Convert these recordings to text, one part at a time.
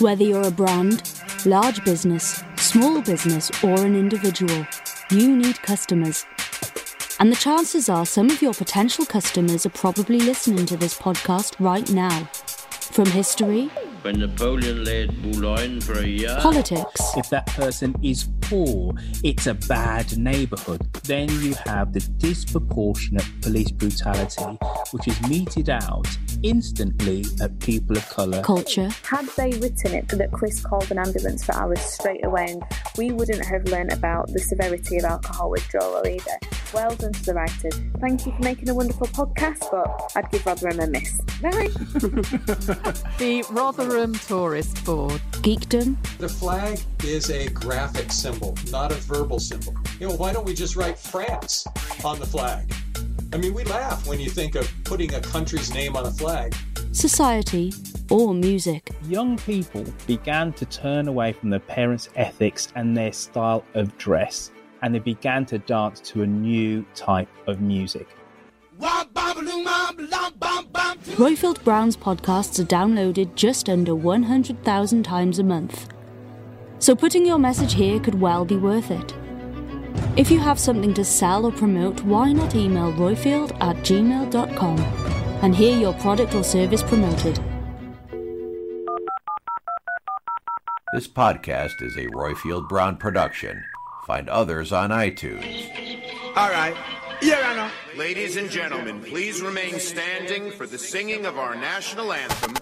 Whether you're a brand, large business, small business, or an individual, you need customers. And the chances are some of your potential customers are probably listening to this podcast right now. From history, When Napoleon laid Boulogne for a year. politics, If that person is poor, it's a bad neighborhood. Then you have the disproportionate police brutality, which is meted out instantly at people of color. culture, Had they written it that Chris called an ambulance for hours straight away, and we wouldn't have learnt about the severity of alcohol withdrawal either. Well done to the writers. Thank you for making a wonderful podcast, but I'd give Rotherham a miss. Bye. The Rotherham Tourist Board. geekdom, The flag is a graphic symbol, not a verbal symbol. You know, why don't we just write France on the flag? I mean, we laugh when you think of putting a country's name on a flag. society, or music. Young people began to turn away from their parents' ethics and their style of dress, and they began to dance to a new type of music. Royfield Brown's podcasts are downloaded just under 100,000 times a month. So putting your message here could well be worth it. If you have something to sell or promote, why not email royfield at gmail.com and hear your product or service promoted? This podcast is a Royfield Brown production. Find others on iTunes. All right. Here I know. Ladies and gentlemen, please remain standing for the singing of our national anthem.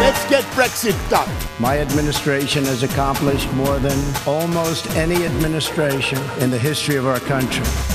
Let's get Brexit done. My administration has accomplished more than almost any administration in the history of our country.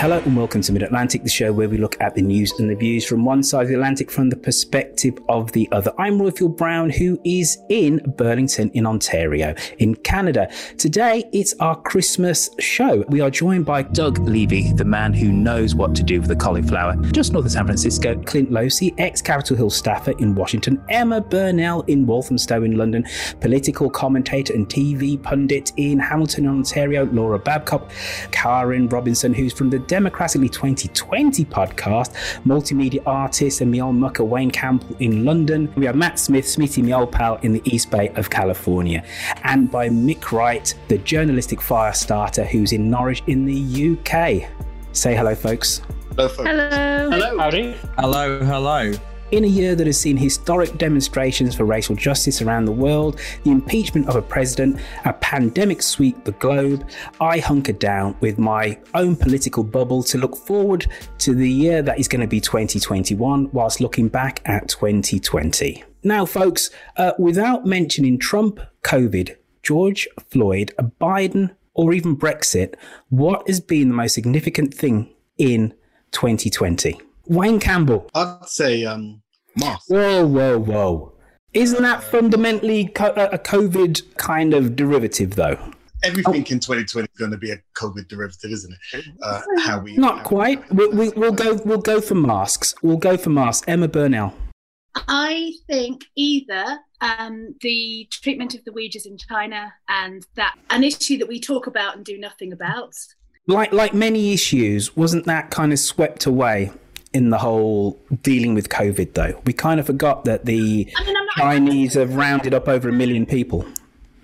Hello and welcome to Mid Atlantic, the show where we look at the news and the views from one side of the Atlantic from the perspective of the other. I'm Royfield Brown, who is in Burlington in Ontario, in Canada. Today it's our Christmas show. We are joined by Doug Levy, the man who knows what to do with the cauliflower, just north of San Francisco, Clint Losey, ex Capitol Hill staffer in Washington, Emma Burnell in Walthamstow in London, political commentator and TV pundit in Hamilton, Ontario, Laura Babcock, Karin Robinson, who's from the Democratically 2020 podcast, multimedia artist and Miol Mucker Wayne Campbell in London. We have Matt Smith, Smithy Miol Pal in the East Bay of California. And by Mick Wright, the journalistic fire starter who's in Norwich in the UK. Say hello, folks. Hello. Hello. Howdy. Hello, hello. In a year that has seen historic demonstrations for racial justice around the world, the impeachment of a president, a pandemic sweep the globe, I hunkered down with my own political bubble to look forward to the year that is going to be 2021 whilst looking back at 2020. Now, folks, uh, without mentioning Trump, COVID, George Floyd, Biden, or even Brexit, what has been the most significant thing in 2020? Wayne Campbell. I'd say um, mask. Whoa, whoa, whoa. Isn't that fundamentally co- a COVID kind of derivative, though? Everything in 2020 is going to be a COVID derivative, isn't it? Uh, how we Not quite. We, we, we'll go. We'll go for masks. We'll go for masks. Emma Burnell. I think either um, the treatment of the Uyghurs in China and that an issue that we talk about and do nothing about. Like like many issues, wasn't that kind of swept away in the whole dealing with COVID, though. We kind of forgot that the I mean, Chinese have rounded up over a million people.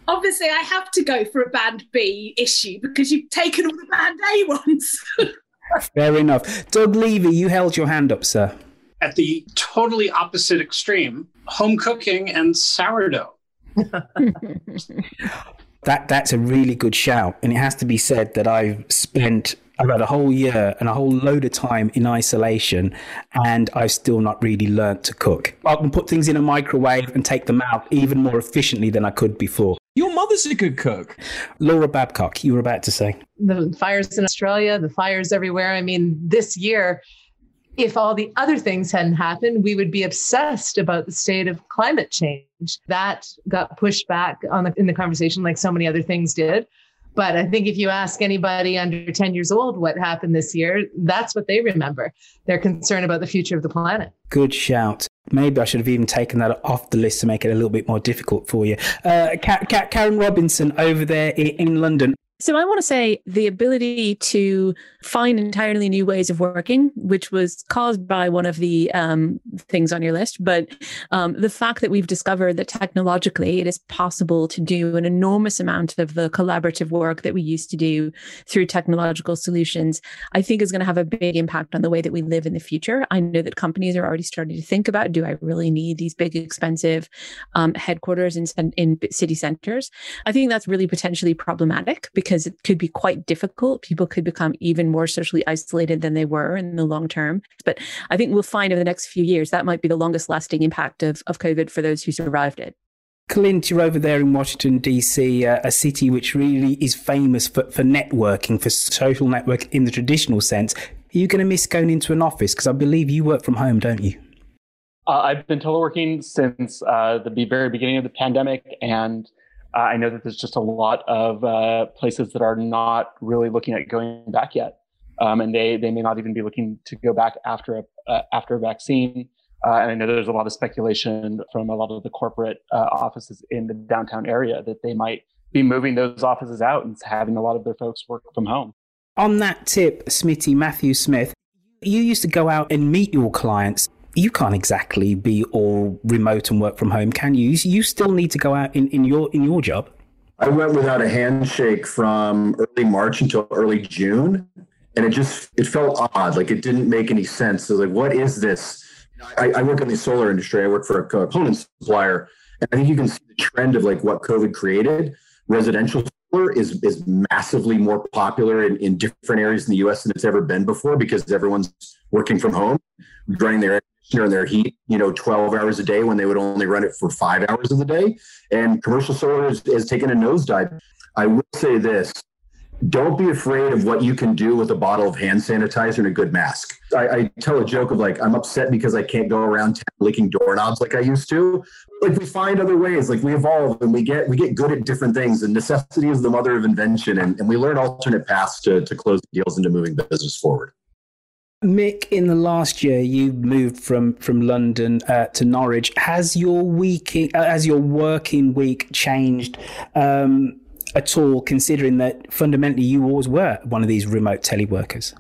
Obviously, I have to go for a band B issue because you've taken all the band A ones. Fair enough. Doug Levy, you held your hand up, sir. At the totally opposite extreme, home cooking and sourdough. that that's a really good shout, and it has to be said that I've spent I've had a whole year and a whole load of time in isolation, and I've still not really learnt to cook. I can put things in a microwave and take them out even more efficiently than I could before. Your mother's a good cook. Laura Babcock, you were about to say. The fires in Australia, the fires everywhere. I mean, this year, if all the other things hadn't happened, we would be obsessed about the state of climate change. That got pushed back on the, in the conversation like so many other things did. But I think if you ask anybody under 10 years old what happened this year, that's what they remember. They're concerned about the future of the planet. Good shout. Maybe I should have even taken that off the list to make it a little bit more difficult for you. Uh, Karin Robinson over there in London. So I want to say the ability to find entirely new ways of working, which was caused by one of the um, things on your list, but um, the fact that we've discovered that technologically it is possible to do an enormous amount of the collaborative work that we used to do through technological solutions, I think is going to have a big impact on the way that we live in the future. I know that companies are already starting to think about: Do I really need these big, expensive um, headquarters in in city centers? I think that's really potentially problematic. Because because it could be quite difficult. People could become even more socially isolated than they were in the long term. But I think we'll find over the next few years that might be the longest lasting impact of, of COVID for those who survived it. Clint, you're over there in Washington, D.C., uh, a city which really is famous for, for networking, for social network in the traditional sense. Are you going to miss going into an office? Because I believe you work from home, don't you? Uh, I've been teleworking since uh, the very beginning of the pandemic, and uh, I know that there's just a lot of uh, places that are not really looking at going back yet, um, and they they may not even be looking to go back after a uh, after a vaccine. Uh, and I know there's a lot of speculation from a lot of the corporate uh, offices in the downtown area that they might be moving those offices out and having a lot of their folks work from home. On that tip, Smitty Matthew Smith, you used to go out and meet your clients you can't exactly be all remote and work from home, can you? You still need to go out in, in your in your job. I went without a handshake from early March until early June, and it just it felt odd. Like it didn't make any sense. So like, what is this? I, I work in the solar industry. I work for a component supplier, and I think you can see the trend of like what COVID created. Residential solar is is massively more popular in, in different areas in the U.S. than it's ever been before because everyone's working from home, running their conditioner their heat, you know, 12 hours a day when they would only run it for five hours of the day. And commercial solar has, has taken a nosedive. I will say this don't be afraid of what you can do with a bottle of hand sanitizer and a good mask. I, I, tell a joke of like, I'm upset because I can't go around licking doorknobs like I used to. Like we find other ways, like we evolve and we get we get good at different things. And necessity is the mother of invention, and, and we learn alternate paths to to close deals and to moving business forward. Mick, in the last year, you moved from from London uh, to Norwich. Has your week, uh, has your working week changed um, at all? Considering that fundamentally you always were one of these remote teleworkers.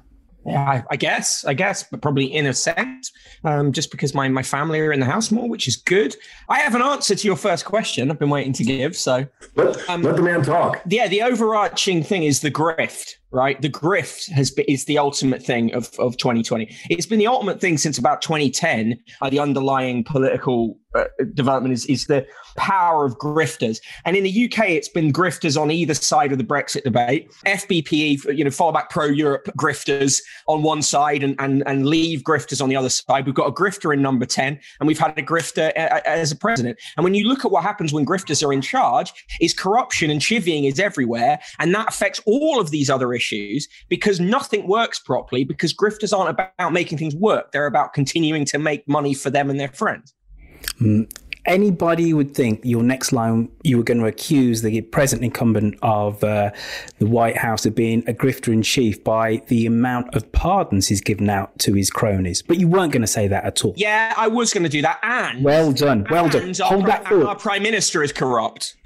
Yeah, I, I, guess, I guess, but probably in a sense, um, just because my, my family are in the house more, which is good. I have an answer to your first question. I've been waiting to give. So let, um, let the man talk. Yeah, the overarching thing is the grift, right? The grift has been, is the ultimate thing of, of 2020. It's been the ultimate thing since about 2010. Uh, the underlying political uh, development is, is the power of grifters. And in the UK, it's been grifters on either side of the Brexit debate. FBPE, you know, far back pro Europe grifters on one side and, and, and leave grifters on the other side. We've got a grifter in number 10, and we've had a grifter a, uh, a, uh, as a president. And when you look at what happens when grifters are in charge, is corruption and chivying is everywhere. And that affects all of these other issues because nothing works properly because grifters aren't about making things work. They're about continuing to make money for them and their friends. Mm, anybody would think your next line you were going to accuse the present incumbent of uh, the White House of being a grifter in chief by the amount of pardons he's given out to his cronies. But you weren't going to say that at all. Yeah, I was going to do that. And well done, well done. Hold our, that thought. Our prime minister is corrupt.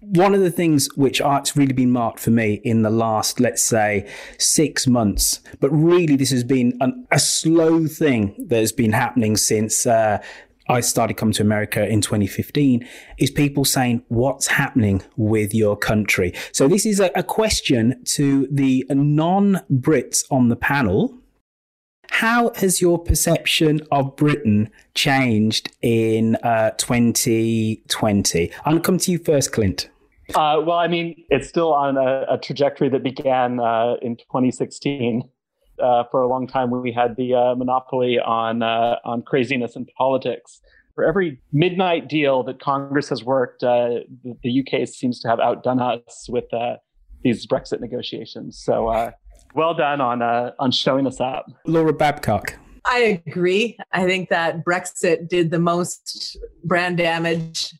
One of the things which it's really been marked for me in the last, let's say, six months, but really this has been an, a slow thing that has been happening since uh, I started coming to America in 2015 is people saying, what's happening with your country? So this is a, a question to the non Brits on the panel. How has your perception of Britain changed in uh, 2020? I'm going to come to you first, Clint. Uh, well, I mean, it's still on a, a trajectory that began uh, in 2016. Uh, for a long time, we had the uh, monopoly on uh, on craziness in politics. For every midnight deal that Congress has worked, the, the, UK seems to have outdone us with these Brexit negotiations. So, well done on on showing us up, Laura Babcock. I agree. I think that Brexit did the most brand damage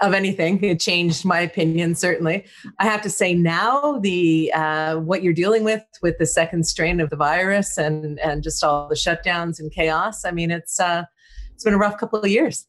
of anything. It changed my opinion certainly. I have to say now the uh, what you're dealing with with the second strain of the virus and and just all the shutdowns and chaos. I mean, it's uh, it's been a rough couple of years.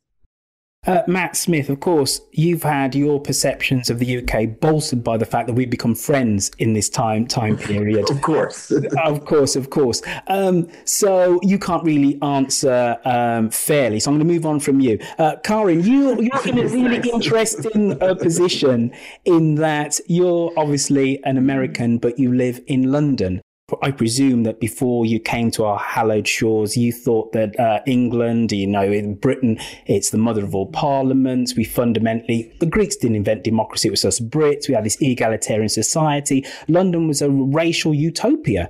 Uh, Matt Smith, of course, you've had your perceptions of the UK bolstered by the fact that we've become friends in this time time period. of course, of course, of course. Um, so you can't really answer um, fairly. So I'm going to move on from you, uh, Karin. You you're in a really interesting uh, position in that you're obviously an American, but you live in London. I presume that before you came to our hallowed shores, you thought that uh, England, you know, in Britain, it's the mother of all parliaments. We fundamentally, the Greeks didn't invent democracy, it was us Brits. We had this egalitarian society. London was a racial utopia.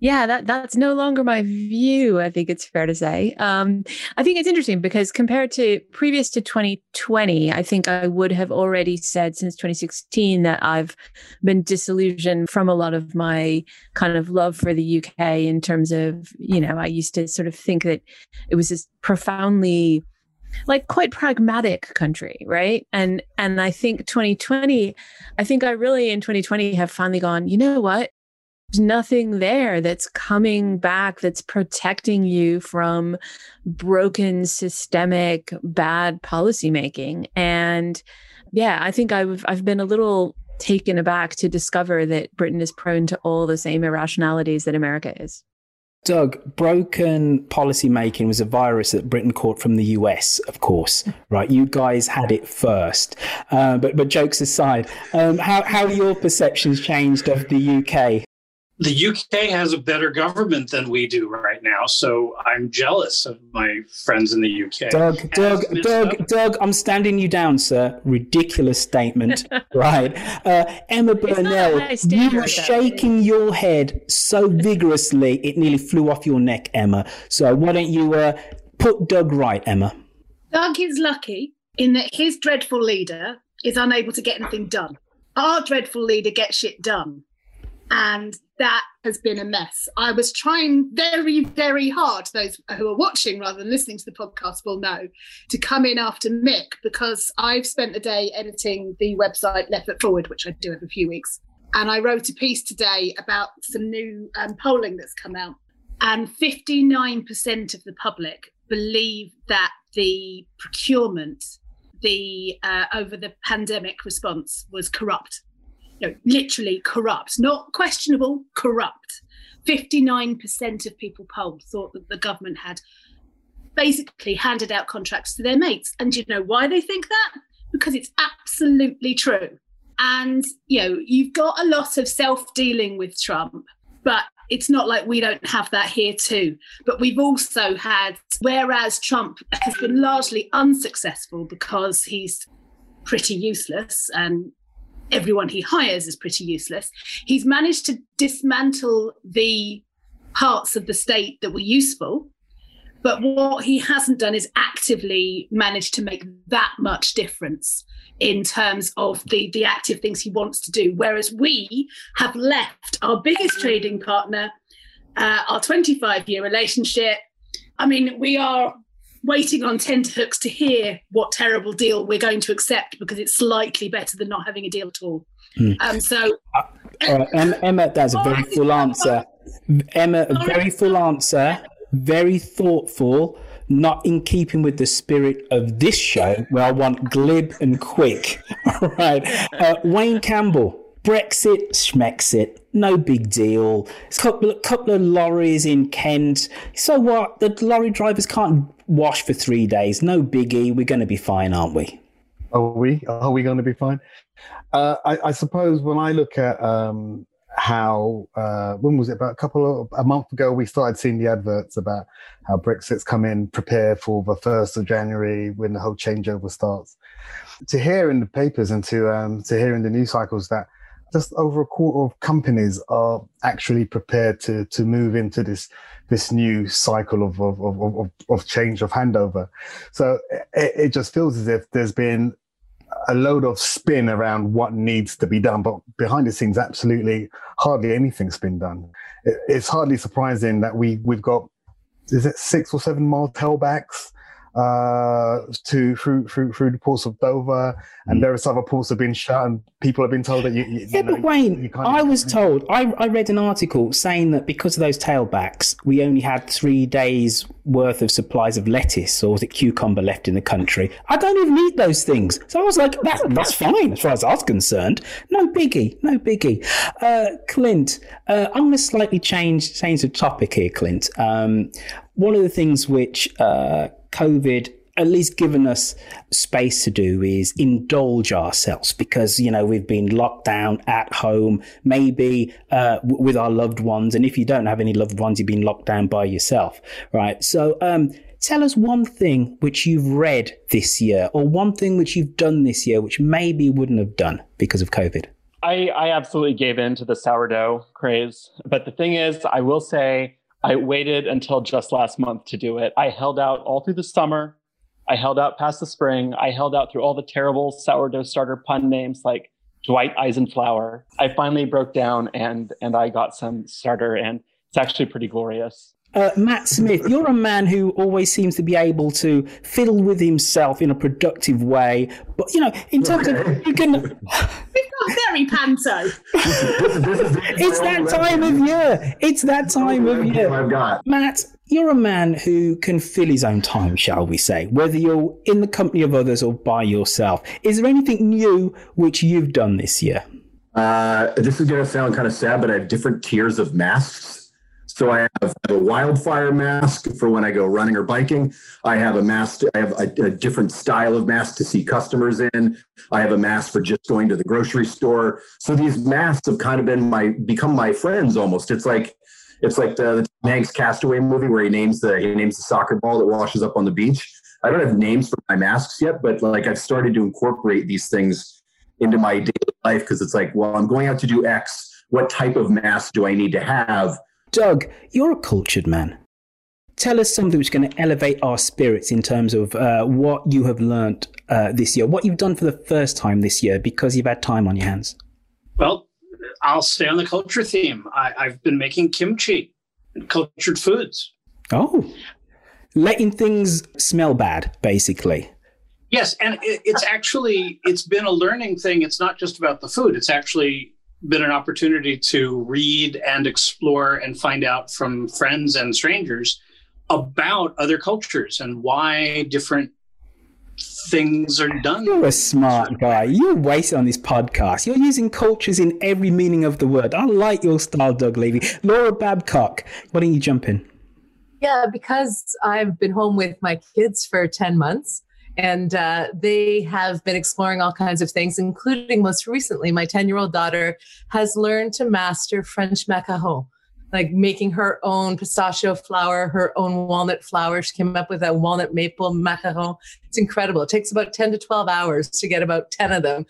Yeah, that that's no longer my view. I think it's fair to say. Um, I think it's interesting because compared to previous to 2020, I think I would have already said since 2016 that I've been disillusioned from a lot of my kind of love for the UK in terms of, you know, I used to sort of think that it was this profoundly like quite pragmatic country right and and i think 2020 i think i really in 2020 have finally gone you know what there's nothing there that's coming back that's protecting you from broken systemic bad policymaking and yeah i think i've i've been a little taken aback to discover that britain is prone to all the same irrationalities that america is Doug, broken policymaking was a virus that Britain caught from the US, of course, right? You guys had it first. Uh, but, but jokes aside, um, how, how your perceptions changed of the UK the UK has a better government than we do right now, so I'm jealous of my friends in the UK. Doug, Doug, Doug, Doug, I'm standing you down, sir. Ridiculous statement, right? Uh, Emma Burnell, you were shaking your head so vigorously it nearly flew off your neck, Emma. So why don't you uh, put Doug right, Emma? Doug is lucky in that his dreadful leader is unable to get anything done. Our dreadful leader gets shit done. And that has been a mess. I was trying very, very hard, those who are watching rather than listening to the podcast will know, to come in after Mick because I've spent the day editing the website Left Foot Forward, which I do every few weeks. And I wrote a piece today about some new um, polling that's come out. And 59% of the public believe that the procurement, the uh, over the pandemic response was corrupt know, literally corrupt, not questionable, corrupt. 59% of people polled thought that the government had basically handed out contracts to their mates. And do you know why they think that? Because it's absolutely true. And, you know, you've got a lot of self dealing with Trump, but it's not like we don't have that here too. But we've also had, whereas Trump has been largely unsuccessful because he's pretty useless and everyone he hires is pretty useless. He's managed to dismantle the parts of the state that were useful. But what he hasn't done is actively managed to make that much difference in terms of the, the active things he wants to do. Whereas we have left our biggest trading partner, uh, our 25 year relationship. I mean, we are waiting on tenterhooks to hear what terrible deal we're going to accept because it's slightly better than not having a deal at all. Hmm. Um, so, uh, Emma, that's a very full answer. Emma, a very full answer. very thoughtful, not in keeping with the spirit of this show, where I want glib and quick. All right. Uh, Wayne Campbell, Brexit, Schmexit, no big deal. It's a couple, couple of lorries in Kent. So what? The lorry drivers can't wash for three days. No biggie. We're going to be fine, aren't we? Are we? Are we going to be fine? Uh, I, I, suppose when I look at um, how uh, when was it about a couple of a month ago we started seeing the adverts about how Brexit's come in, prepare for the first of January when the whole changeover starts. To hear in the papers and to um, to hear in the news cycles that just over a quarter of companies are actually prepared to to move into this this new cycle of of of, of, change of handover. So eh, it, it just feels as if there's been a load of spin around what needs to be done, but behind the scenes, absolutely hardly anything's been done. It's hardly surprising that we we've got is it six or seven more tailbacks uh, to through through through the ports of Dover, and mm. various other ports have been shut, and people have been told that you. you yeah, know, but Wayne, I was told I, I read an article saying that because of those tailbacks, we only had three days worth of supplies of lettuce or was it cucumber left in the country. I don't even eat those things, so I was like, that, that's fine as far as I was concerned. No biggie, no biggie. Uh, Clint, uh, I'm going to slightly change change the topic here, Clint. Um, one of the things which uh, COVID at least given us space to do is indulge ourselves because you know we've been locked down at home maybe uh, with our loved ones. And if you don't have any loved ones you've been locked down by yourself right? So um, tell us one thing which you've read this year or one thing which you've done this year which maybe wouldn't have done because of covid. I, I absolutely gave in to the sourdough craze. But the thing is i will say I waited until just last month to do it. I held out all through the summer. I held out past the spring. I held out through all the terrible sourdough starter pun names like Dwight Eisenflower. I finally broke down and and I got some starter and it's actually pretty glorious. Uh, Matt Smith, you're a man who always seems to be able to fiddle with himself in a productive way. But you know, in terms okay. of you can, we've got very panto. it's that time of year. It's that time of year. I've got Matt. You're a man who can fill his own time, shall we say, whether you're in the company of others or by yourself. Is there anything new which you've done this year? Uh, this is going to sound kind of sad, but I have different tiers of masks so I have a wildfire mask for when I go running or biking. I have a mask. I have a, a, different style of mask to see customers in. I have a mask for just going to the grocery store. So these masks have kind of been my become my friends almost. It's like it's like the, the Hanks Castaway movie where he names the he names the soccer ball that washes up on the beach. I don't have names for my masks yet, but like I've started to incorporate these things into my daily life because it's like, well, I'm going out to do X. What type of mask do I need to have? Doug, you're a cultured man. Tell us something which is going to elevate our spirits in terms of uh, what you have learned uh, this year, what you've done for the first time this year because you've had time on your hands. Well, I'll stay on the culture theme. I, I've been making kimchi and cultured foods. Oh, letting things smell bad, basically. Yes, and it, it's actually it's been a learning thing. It's not just about the food. It's actually been an opportunity to read and explore and find out from friends and strangers about other cultures and why different things are done. You're a smart guy. You're wasting on this podcast. You're using cultures in every meaning of the word. I like your style, Doug Levy. Laura Babcock, why don't you jump in? Yeah, because I've been home with my kids for 10 months. And uh, they have been exploring all kinds of things, including most recently, my 10 year old daughter has learned to master French macaron like making her own pistachio flour, her own walnut flour. She came up with a walnut maple macaron. It's incredible. It takes about 10 to 12 hours to get about 10 of them.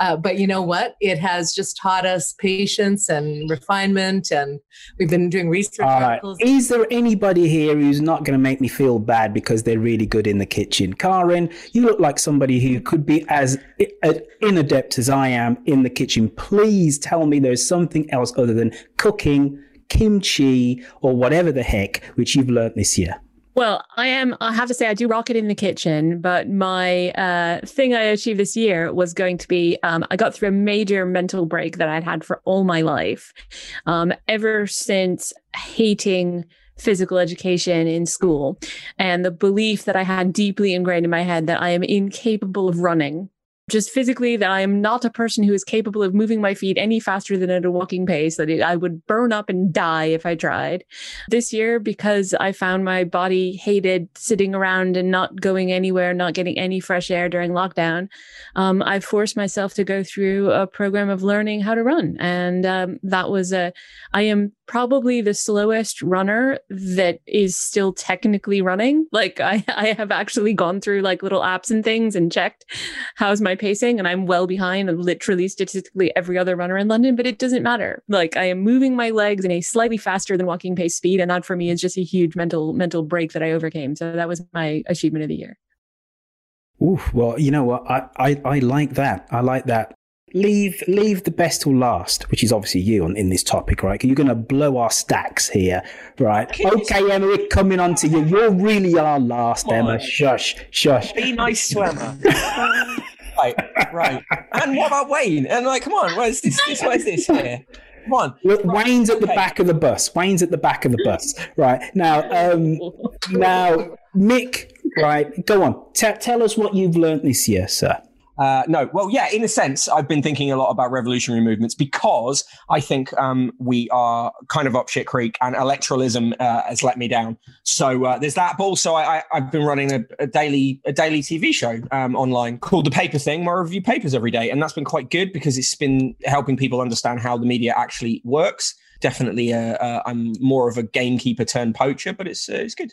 Uh, but you know what? It has just taught us patience and refinement. And we've been doing research. Right. Is there anybody here who's not going to make me feel bad because they're really good in the kitchen? Karin, you look like somebody who could be as inadept as I am in the kitchen. Please tell me there's something else other than cooking kimchi or whatever the heck which you've learned this year? Well, I am. I have to say, I do rock it in the kitchen. But my uh, thing I achieved this year was going to be um, I got through a major mental break that I'd had for all my life. Um, ever since hating physical education in school and the belief that I had deeply ingrained in my head that I am incapable of running just physically that I am not a person who is capable of moving my feet any faster than at a walking pace, that I would burn up and die if I tried. This year, because I found my body hated sitting around and not going anywhere, not getting any fresh air during lockdown, um, I forced myself to go through a program of learning how to run. And um, that was a, I am probably the slowest runner that is still technically running. Like I, I have actually gone through like little apps and things and checked how's my pacing, and I'm well behind literally statistically every other runner in London, but it doesn't matter. Like I am moving my legs in a slightly faster than walking pace speed. And that for me is just a huge mental mental break that I overcame. So that was my achievement of the year. Ooh, well, you know what? I, I, I like that. I like that leave leave the best till last, which is obviously you on in this topic, right? You're going to blow our stacks here, right? Okay, Emma, we're coming on to you. You're really are last, Come Emma. On. Shush, shush. Be nice to Emma. right, right. And what about Wayne? And like, come on, where's this? this where's this here? Come on. Look, Wayne's at the okay. back of the bus. Wayne's at the back of the bus. Right now, um, now, Mick. Right, go on. T- tell us what you've learned this year, sir. Uh, no, well, yeah, in a sense, I've been thinking a lot about revolutionary movements because I think um, we are kind of up shit creek and electoralism uh, has let me down. So uh, there's that. But also, I, have been running a, a, daily a daily TV show um, online called The Paper Thing, where I review papers every day, and that's been quite good because it's been helping people understand how the media actually works. Definitely, uh, uh, I'm more of a gamekeeper turned poacher, but it's it's good.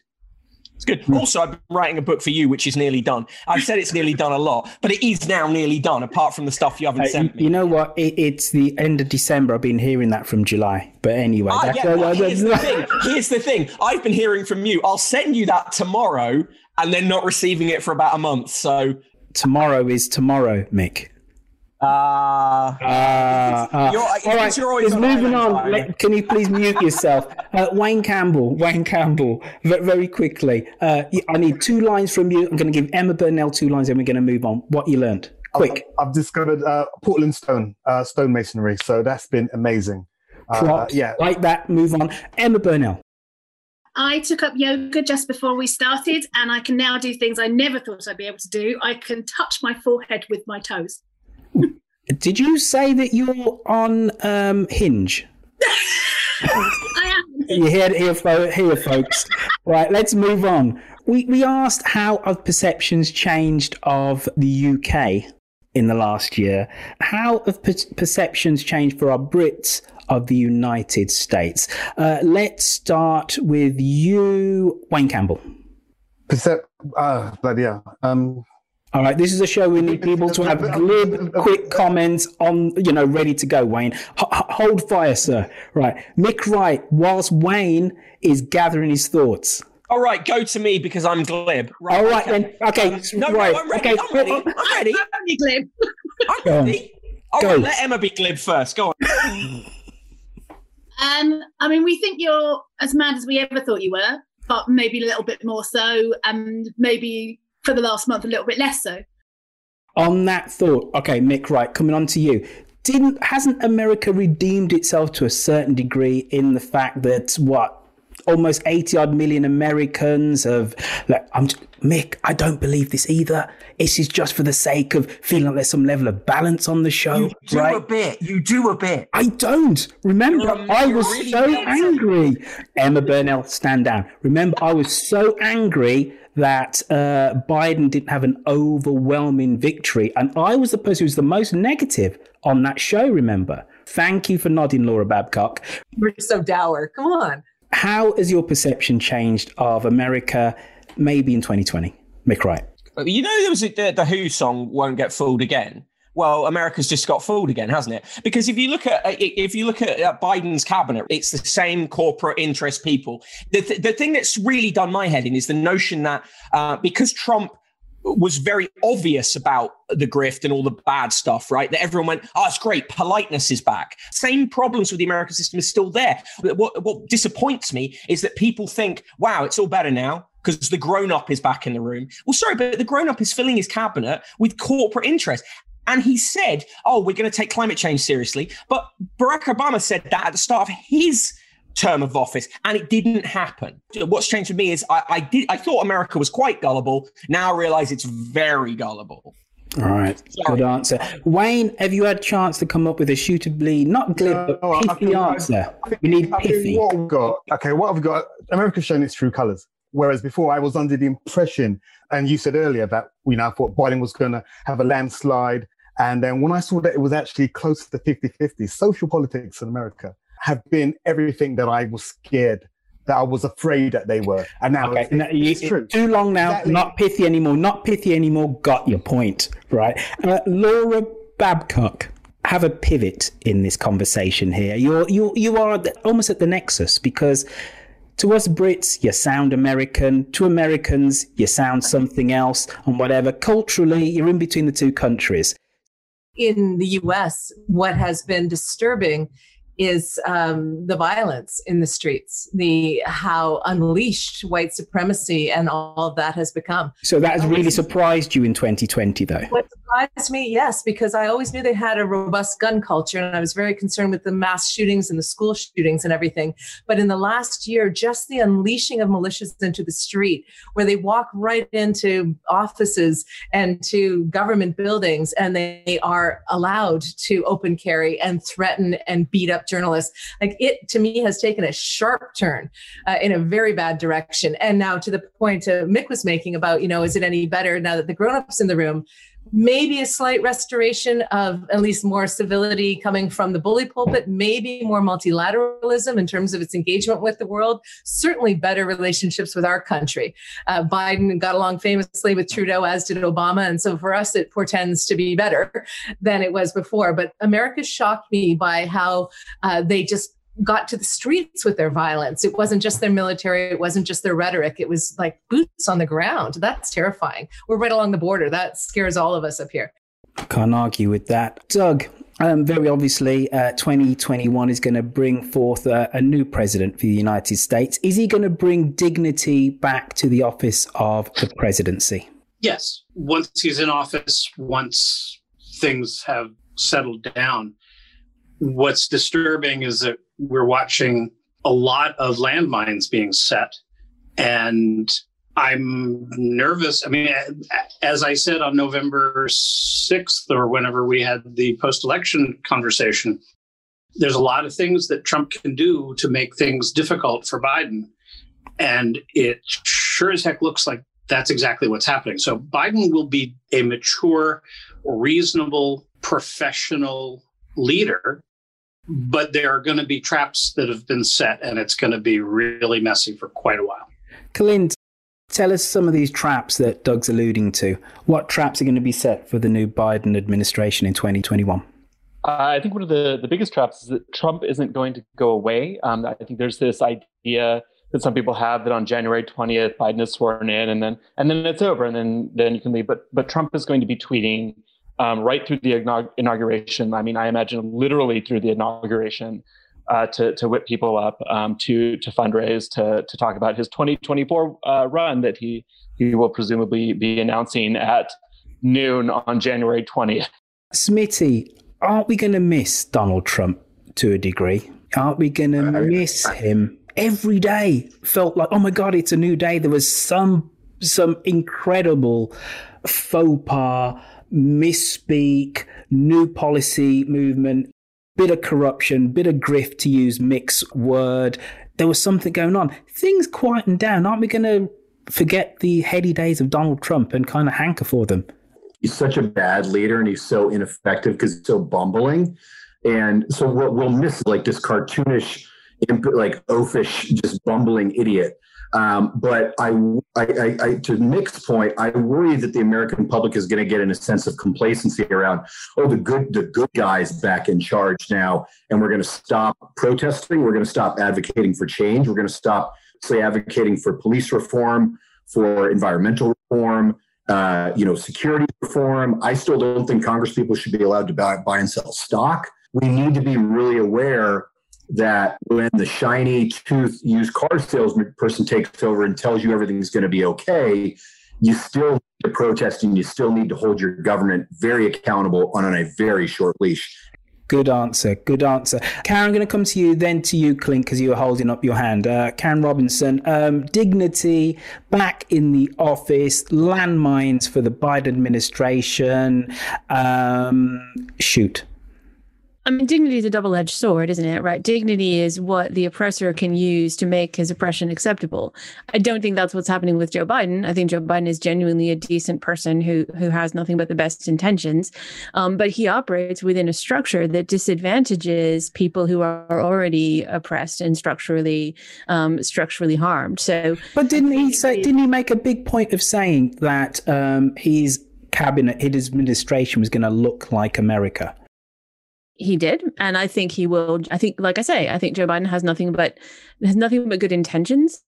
It's good. Hmm. Also, I've been writing a book for you, which is nearly done. I've said it's nearly done a lot, but it is now nearly done, apart from the stuff you haven't uh, sent me. You know what? It, it's the end of December. I've been hearing that from July. But anyway, ah, yeah, well, here's, the thing. here's the thing. I've been hearing from you. I'll send you that tomorrow and then not receiving it for about a month. So tomorrow is tomorrow, Mick. Uh, uh, uh, all right, just moving on. Let, can you please mute yourself? Uh, Wayne Campbell, Wayne Campbell, very quickly. Uh, I need two lines from you. I'm going to give Emma Burnell two lines and we're going to move on. What you learned? Quick. I've, I've discovered uh, Portland stone, uh, stonemasonry. So that's been amazing. Uh, yeah. Like that, move on. Emma Burnell. I took up yoga just before we started, and I can now do things I never thought I'd be able to do. I can touch my forehead with my toes. Did you say that you're on um, Hinge? I am. You hear it here, here, folks. right, let's move on. We we asked how have perceptions changed of the UK in the last year. How have per- perceptions changed for our Brits of the United States? Uh, let's start with you, Wayne Campbell. Percep- uh, bloody yeah. Um, all right, this is a show we need people to have glib, quick comments on, you know, ready to go. Wayne, H- hold fire, sir. Right, Mick Wright, whilst Wayne is gathering his thoughts. All right, go to me because I'm glib. Right, All right okay. then. Okay, um, no, right. No, I'm ready. Okay. I'm ready. I'm ready. I'm ready. glib. I'm ready. All right, let Emma be glib first. Go on. Um, I mean, we think you're as mad as we ever thought you were, but maybe a little bit more so, and maybe for the last month a little bit less so. On that thought, okay, Mick, right, coming on to you. Didn't hasn't America redeemed itself to a certain degree in the fact that what almost 80 odd million Americans have like I'm Mick, I don't believe this either. This is just for the sake of feeling like there's some level of balance on the show. You do right? a bit. You do a bit. I don't. Remember, I was really so angry. Emma Burnell, stand down. Remember, I was so angry that uh, Biden didn't have an overwhelming victory. And I was the person who was the most negative on that show, remember? Thank you for nodding, Laura Babcock. We're so dour. Come on. How has your perception changed of America maybe in 2020? Mick Wright. You know, there was a, the, the Who song, Won't Get Fooled Again well, America's just got fooled again, hasn't it? Because if you look at if you look at Biden's cabinet, it's the same corporate interest people. The, th- the thing that's really done my head in is the notion that uh, because Trump was very obvious about the grift and all the bad stuff, right? That everyone went, oh, it's great. Politeness is back. Same problems with the American system is still there. What, what disappoints me is that people think, wow, it's all better now because the grown up is back in the room. Well, sorry, but the grown up is filling his cabinet with corporate interest. And he said, oh, we're going to take climate change seriously. But Barack Obama said that at the start of his term of office, and it didn't happen. What's changed for me is I, I did I thought America was quite gullible. Now I realize it's very gullible. All right, good answer. Wayne, have you had a chance to come up with a suitably not glib No, but I pithy think- answer? We need I think pithy. What we've got, okay, what I've got, America's shown its true colors. Whereas before, I was under the impression, and you said earlier that you know, I thought Biden was going to have a landslide. And then when I saw that it was actually close to 50 50, social politics in America have been everything that I was scared, that I was afraid that they were. And now Okay, it's, no, you- it's true. Too long now. Exactly. Not pithy anymore. Not pithy anymore. Got your point, right? Uh, Laura Babcock, have a pivot in this conversation here. You're you you are almost at the nexus because to us Brits, you sound American. To Americans, you sound something else, and whatever. Culturally, you're in between the two countries. In the US, what has been disturbing is um, the violence in the streets, the how unleashed white supremacy and all of that has become. So that has really surprised you in 2020, though. What surprised me, yes, because I always knew they had a robust gun culture, and I was very concerned with the mass shootings and the school shootings and everything. But in the last year, just the unleashing of militias into the street, where they walk right into offices and to government buildings, and they are allowed to open carry and threaten and beat up journalists, like it to me has taken a sharp turn uh, in a very bad direction. And now to the point uh, Mick was making about, you know, is it any better now that the grown-ups in the room? Maybe a slight restoration of at least more civility coming from the bully pulpit, maybe more multilateralism in terms of its engagement with the world, certainly better relationships with our country. Uh, Biden got along famously with Trudeau, as did Obama. And so for us, it portends to be better than it was before. But America shocked me by how uh, they just got to the streets with their violence. It wasn't just their military, it wasn't just their rhetoric. It was like boots on the ground. That's terrifying. We're right along the border. That scares all of us up here. Can't argue with that. Doug, um, very obviously, uh, 2021 is going to bring forth a, a new president for the United States. Is he going to bring dignity back to the office of the presidency? Yes. Once he's in office, once things have settled down, what's disturbing is that we're watching a lot of landmines being set. And I'm nervous. I mean, as I said on November 6th or whenever we had the post election conversation, there's a lot of things that Trump can do to make things difficult for Biden. And it sure as heck looks like that's exactly what's happening. So Biden will be a mature, reasonable, professional leader, but there are going to be traps that have been set, and it's going to be really messy for quite a while. Clint, tell us some of these traps that Doug's alluding to. What traps are going to be set for the new Biden administration in 2021? Uh, I think one of the, the biggest traps is that Trump isn't going to go away. Um, I think there's this idea that some people have that on January 20th, Biden is sworn in, and then and then it's over, and then then you can leave. But but Trump is going to be tweeting um, right through the inaug- inauguration. I mean, I imagine literally through the inauguration uh, to to whip people up, um, to to fundraise, to to talk about his 2024 uh, run that he he will presumably be announcing at noon on January 20th. Smitty, aren't we going to miss Donald Trump to a degree? Aren't we going to miss him every day? Felt like, oh my God, it's a new day. There was some some incredible faux pas, misspeak, new policy movement, bit of corruption, bit of grift to use Mick's word. There was something going on. Things quietened down. Aren't we going to forget the heady days of Donald Trump and kind of hanker for them? he's such a bad leader and he's so ineffective because he's so bumbling. And so what we'll miss like this cartoonish, imp- like oafish, just bumbling idiot. Um, but I, I, I, to Nick's point, I worry that the American public is going to get in a sense of complacency around, oh, the good, the good guys back in charge now, and we're going to stop protesting. We're going to stop advocating for change. We're going to stop, say, advocating for police reform, for environmental reform, uh, you know, security reform. I still don't think Congress people should be allowed to buy, buy and sell stock. We need to be really aware that when the shiny tooth used car salesman person takes over and tells you everything's going to be okay, you still need to protest and you still need to hold your government very accountable on, a very short leash. Good answer. Good answer. Karin, I'm going to come to you, then to you, Clint, because you were holding up your hand. Uh, Karin Robinson, um, dignity back in the office, landmines for the Biden administration. Um, shoot. I mean, dignity is a double edged sword, isn't it? Right? Dignity is what the oppressor can use to make his oppression acceptable. I don't think that's what's happening with Joe Biden. I think Joe Biden is genuinely a decent person who who has nothing but the best intentions, um, but he operates within a structure that disadvantages people who are already oppressed and structurally um, structurally harmed. So, but didn't he say? Didn't he make a big point of saying that um, his cabinet, his administration was going to look like America? He did. And i think he will i think like i say i think joe biden has nothing but has nothing but good intentions.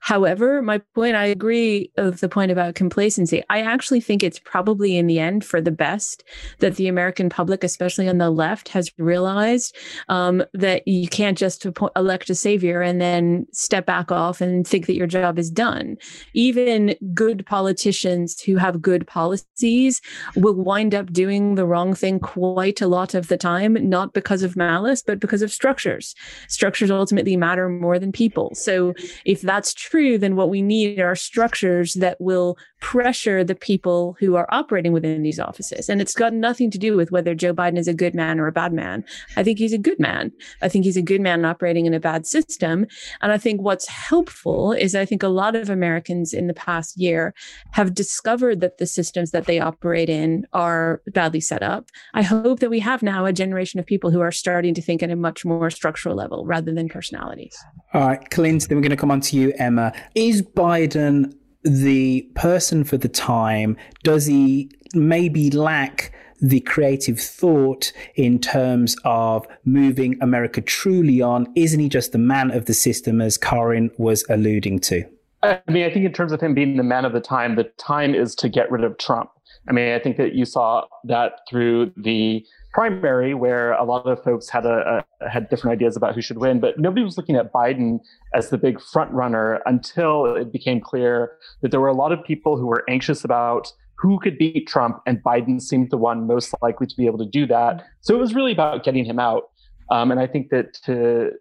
However my point i agree of the point about complacency. I actually think it's probably in the end for the best that the american public especially on the left has realized um, that you can't just elect a savior and then step back off and think that your job is done. Even good politicians who have good policies will wind up doing the wrong thing quite a lot of the time, not because of malice, but because of structures. Structures ultimately matter more than people. So if that's true, then what we need are structures that will pressure the people who are operating within these offices. And it's got nothing to do with whether Joe Biden is a good man or a bad man. I think he's a good man. I think he's a good man operating in a bad system. And I think what's helpful is I think a lot of Americans in the past year have discovered that the systems that they operate in are badly set up. I hope that we have now a generation of people who are starting to think at a much more structural level rather than personalities. All right, Clint, then we're going to come on to you, Emma. Is Biden the person for the time? Does he maybe lack the creative thought in terms of moving America truly on? Isn't he just the man of the system, as Karin was alluding to? I mean, I think in terms of him being the man of the time, the time is to get rid of Trump. I mean, I think that you saw that through the primary where a lot of folks had a, a, had different ideas about who should win, but nobody was looking at Biden as the big front runner until it became clear that there were a lot of people who were anxious about who could beat Trump, and Biden seemed the one most likely to be able to do that. So it was really about getting him out, um, and I think that to,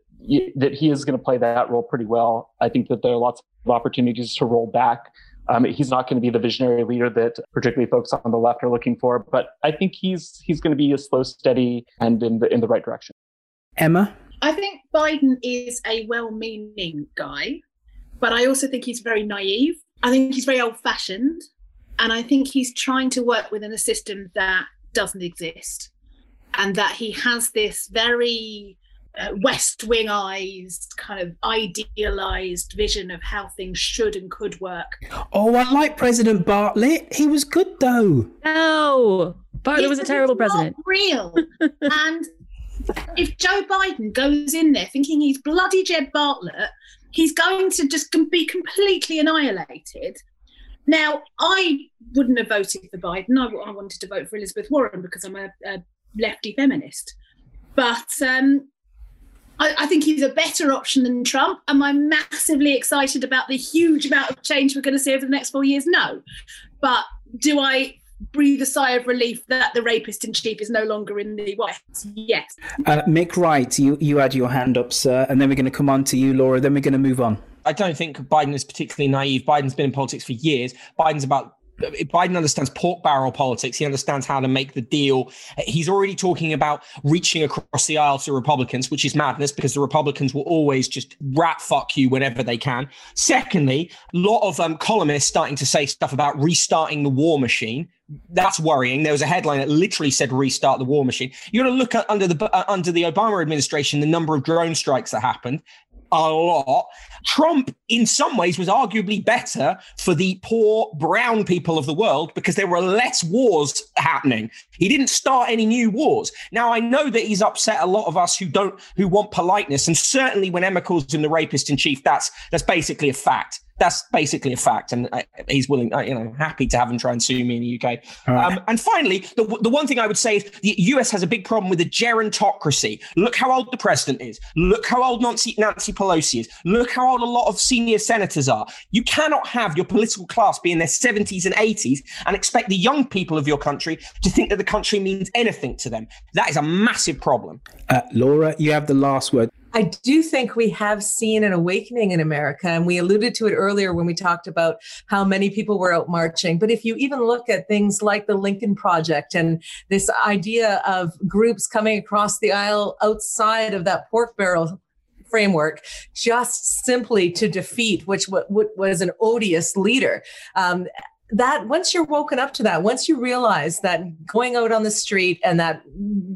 that he is going to play that role pretty well. I think that there are lots of opportunities to roll back um, he's not going to be the visionary leader that particularly folks on the left are looking for, but I think he's he's going to be a slow, steady, and in the in the right direction. Emma, I think Biden is a well-meaning guy, but I also think he's very naive. I think he's very old-fashioned, and I think he's trying to work within a system that doesn't exist, and that he has this very uh, West Wing eyes, kind of idealized vision of how things should and could work. Oh, I like President Bartlet. He was good though. No, Bartlet was a terrible president. real. and if Joe Biden goes in there thinking he's bloody Jed Bartlet, he's going to just be completely annihilated. Now, I wouldn't have voted for Biden. I, I wanted to vote for Elizabeth Warren because I'm a, a lefty feminist. But um, I, I, think he's a better option than Trump. Am I massively excited about the huge amount of change we're going to see over the next four years? No. But do I breathe a sigh of relief that the rapist in chief is no longer in the White House? Yes. Uh, Mick Wright, you, you had your hand up, sir, and then we're going to come on to you, Laura, then we're going to move on. I don't think Biden is particularly naive. Biden's been in politics for years. Biden's about Biden understands pork barrel politics. He understands how to make the deal. He's already talking about reaching across the aisle to Republicans, which is madness because the Republicans will always just rat fuck you whenever they can. Secondly, a lot of um, columnists starting to say stuff about restarting the war machine. That's worrying. There was a headline that literally said "restart the war machine." You got to look at under the uh, under the Obama administration the number of drone strikes that happened a lot. Trump, in some ways, was arguably better for the poor brown people of the world because there were less wars happening. He didn't start any new wars. Now, I know that he's upset a lot of us who don't, who want politeness. And certainly when Emma calls him the rapist in chief, that's, that's basically a fact. That's basically a fact, and uh, he's willing, uh, you know, happy to have him try and sue me in the UK. Right. Um, and finally, the, the one thing I would say is the US has a big problem with the gerontocracy. Look how old the president is. Look how old Nancy, Nancy Pelosi is. Look how old a lot of senior senators are. You cannot have your political class be in their 70s and 80s and expect the young people of your country to think that the country means anything to them. That is a massive problem. Uh, Laura, you have the last word. I do think we have seen an awakening in America, and we alluded to it earlier when we talked about how many people were out marching. But if you even look at things like the Lincoln Project and this idea of groups coming across the aisle outside of that pork barrel framework just simply to defeat which was an odious leader um, that once you're woken up to that once you realize that going out on the street and that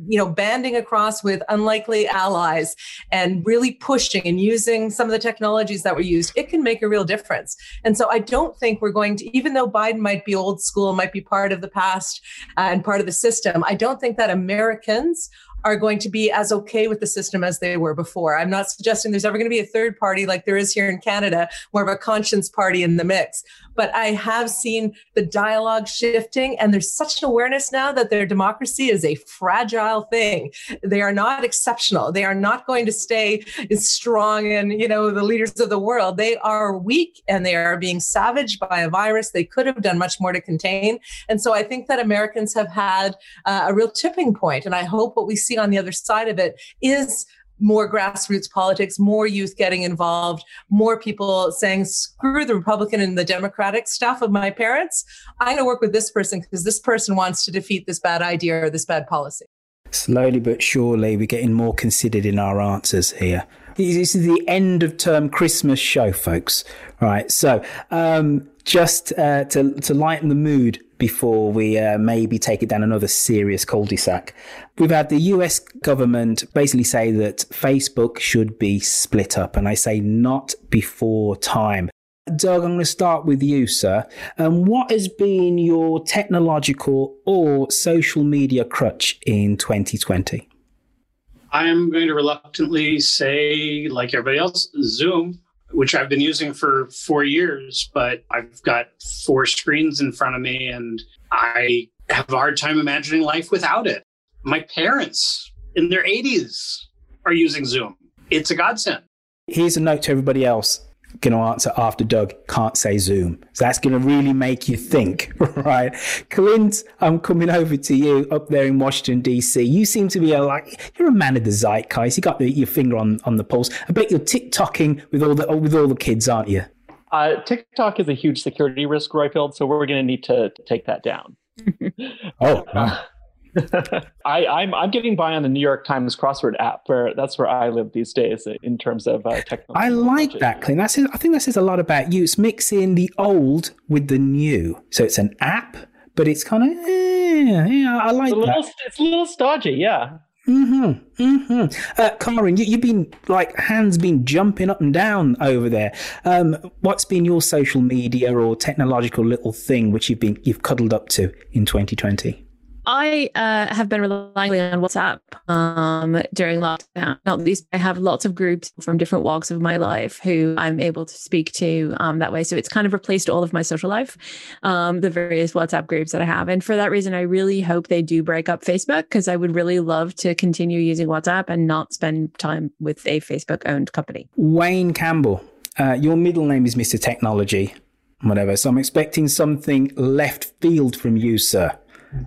you know banding across with unlikely allies and really pushing and using some of the technologies that were used it can make a real difference. And so i don't think we're going to even though biden might be old school might be part of the past and part of the system i don't think that americans are going to be as okay with the system as they were before. I'm not suggesting there's ever going to be a third party like there is here in Canada, more of a conscience party in the mix. But I have seen the dialogue shifting, and there's such an awareness now that their democracy is a fragile thing. They are not exceptional. They are not going to stay as strong and you know the leaders of the world. They are weak and they are being savaged by a virus they could have done much more to contain. And so I think that Americans have had uh, a real tipping point, and I hope what we see see on the other side of it is more grassroots politics, more youth getting involved, more people saying, screw the Republican and the Democratic stuff of my parents. I'm going to work with this person because this person wants to defeat this bad idea or this bad policy. Slowly but surely, we're getting more considered in our answers here. This is the end of term Christmas show, folks. Right. So, um, just uh, to, to lighten the mood before we uh, maybe take it down another serious cul-de-sac. We've had the US government basically say that Facebook should be split up, and I say not before time. Doug, I'm going to start with you, sir. Um, what has been your technological or social media crutch in 2020? I am going to reluctantly say, like everybody else, Zoom which I've been using for four years, but I've got four screens in front of me and I have a hard time imagining life without it. My parents in their 80s are using Zoom. It's a godsend. Here's a note to everybody else going to answer after Doug can't say Zoom. So that's going to really make you think, right? Clint, I'm coming over to you up there in Washington, D.C. You seem to be a, like, you're a man of the zeitgeist. You got the, your finger on, on the pulse. I bet you're TikToking with all the, with all the kids, aren't you? Uh, TikTok is a huge security risk, Roifield, so we're going to need to take that down. oh, wow. I, I'm I'm getting by on the New York Times crossword app, where that's where I live these days in terms of uh, technology. I like that, Clint. That says, I think that says a lot about you. It's mixing the old with the new, so it's an app, but it's kind of eh, yeah. I like it's a that. Little, it's a little stodgy, yeah. Mm-hmm. Mm-hmm. Uh, Karin, you, have been like hands been jumping up and down over there. Um, what's been your social media or technological little thing which you've been you've cuddled up to in 2020? I uh, have been relying on WhatsApp um, during lockdown. Not least, I have lots of groups from different walks of my life who I'm able to speak to um, that way. So it's kind of replaced all of my social life, um, the various WhatsApp groups that I have. And for that reason, I really hope they do break up Facebook because I would really love to continue using WhatsApp and not spend time with a Facebook owned company. Wayne Campbell, uh, your middle name is Mr. Technology, whatever. So I'm expecting something left field from you, sir.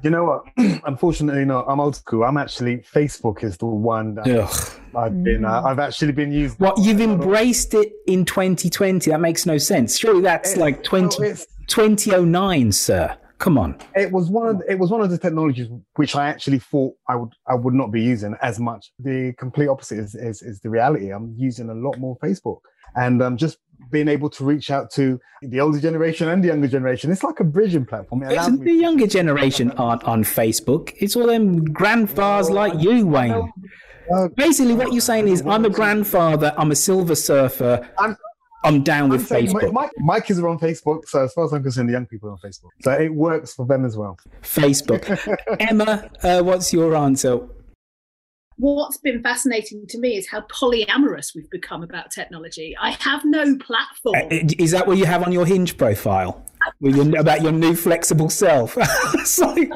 You know what? Unfortunately, not. I'm old school. I'm actually Facebook is the one that Ugh. I've been. Uh, I've actually been using. What you've embraced it in 2020? That makes no sense. Surely that's it's, like 20, no, 2009, sir. Come on. It was one of the, it was one of the technologies which I actually thought I would I would not be using as much. The complete opposite is is, is the reality. I'm using a lot more Facebook, and um, just being able to reach out to the older generation and the younger generation. It's like a bridging platform. The younger generation aren't on Facebook. It's all them grandfathers like you, Wayne. Uh, Basically, what you're saying is, I'm a grandfather. I'm a silver surfer. I'm, I'm down with I'm Facebook. My, my, kids are on Facebook, so as far as I'm concerned, the young people are on Facebook. So it works for them as well. Facebook. Emma, uh, what's your answer? What's been fascinating to me is how polyamorous we've become about technology. I have no platform. Uh, Is that what you have on your Hinge profile? Your, about your new flexible self? Like,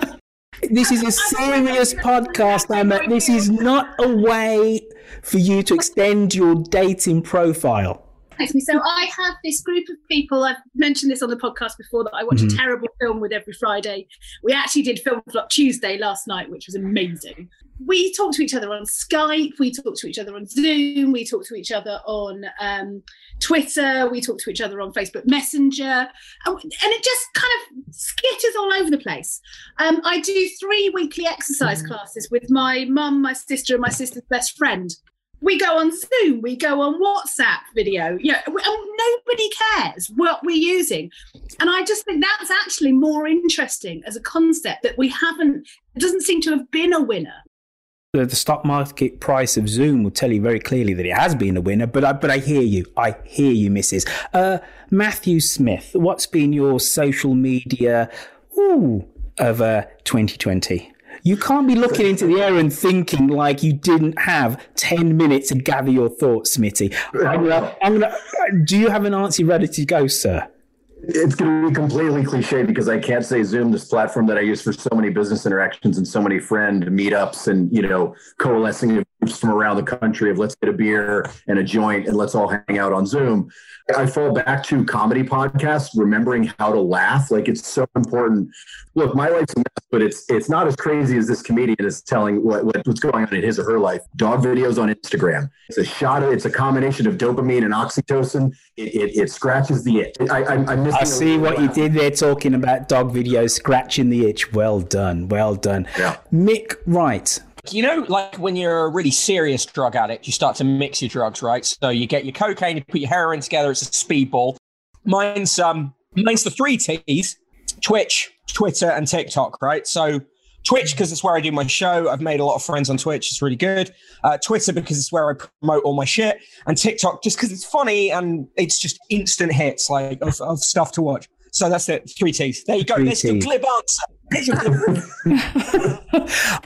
this is a serious podcast, Emma. This is not a way for you to extend your dating profile. Me- So I have this group of people. I've mentioned this on the podcast before that I watch Mhm. a terrible film with every Friday. We actually did Film Flop Tuesday last night, which was amazing. We talk to each other on Skype. We talk to each other on Zoom. We talk to each other on um, Twitter. We talk to each other on Facebook Messenger, and, and it just kind of skitters all over the place. Um, I do three weekly exercise classes with my mum, my sister, and my sister's best friend we go on Zoom, we go on WhatsApp video, you know, nobody cares what we're using. And I just think that's actually more interesting as a concept that we haven't, it doesn't seem to have been a winner. The, the stock market price of Zoom will tell you very clearly that it has been a winner. But I, but I hear you. I hear you, Mrs. Uh, Matthew Smith, what's been your social media ooh, of uh, 2020? You can't be looking into the air and thinking like you didn't have 10 minutes to gather your thoughts, Smitty. I'm gonna, I'm gonna, do you have an answer ready to go, sir? It's going to be completely cliche because I can't say Zoom, this platform that I use for so many business interactions and so many friend meetups and, you know, coalescing from around the country of let's get a beer and a joint and let's all hang out on Zoom. I fall back to comedy podcasts, remembering how to laugh. Like it's so important. Look, my life's a mess, but it's it's not as crazy as this comedian is telling what, what what's going on in his or her life. Dog videos on Instagram. It's a shot. Of, it's a combination of dopamine and oxytocin. It, it, it scratches the itch. I, I'm missing. I see what you did there talking about dog videos, scratching the itch. Well done. Well done. Mick Wright. You know, like when you're a really serious drug addict, you start to mix your drugs, right? So you get your cocaine, you put your heroin together, it's a speedball. Mine's um mine's the three T's: Twitch, Twitter, and TikTok, right? So Twitch because it's where I do my show. I've made a lot of friends on Twitch. It's really good. Uh, Twitter because it's where I promote all my shit, and TikTok just because it's funny and it's just instant hits like of, of stuff to watch. So that's it. Three T's. There you go. Three There's the glib answer. There's your glib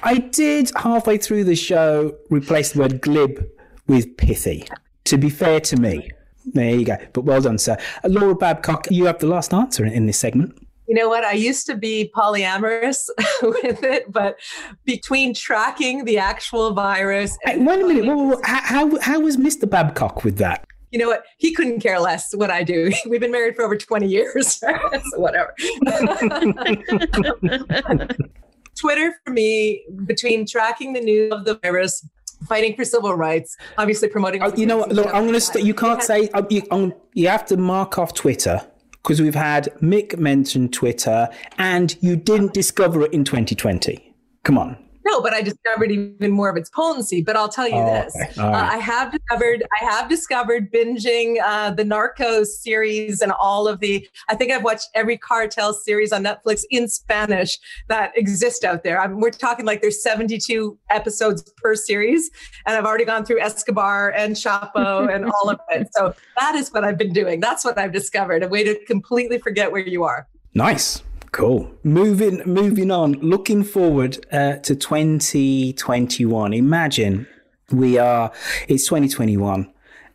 I did halfway through the show replace the word glib with pithy. To be fair to me, there you go. But well done, sir. Uh, Laura Babcock, you have the last answer in, in this segment. You know what? I used to be polyamorous with it, but between tracking the actual virus, Hey, wait a minute. Whoa, whoa, whoa. How, how, how was Mr. Babcock with that? You know what? He couldn't care less what I do. We've been married for over 20 years. so whatever. Twitter for me, between tracking the news of the virus, fighting for civil rights, obviously promoting. Oh, you know what? Look, I'm going to. St- you can't say. uh, You, I'm, you have to mark off Twitter because we've had Mick mention Twitter, and you didn't discover it in 2020. Come on. No, but I discovered even more of its potency. But I'll tell you Oh, this: okay. Uh, right. I have discovered, I have discovered binging uh, the Narcos series and all of the. I think I've watched every cartel series on Netflix in Spanish that exist out there. I mean, we're talking like there's 72 episodes per series, and I've already gone through Escobar and Chapo and all of it. So that is what I've been doing. That's what I've discovered: a way to completely forget where you are. Nice. Cool. Moving moving on. Looking forward uh, to 2021. Imagine we are. It's 2021,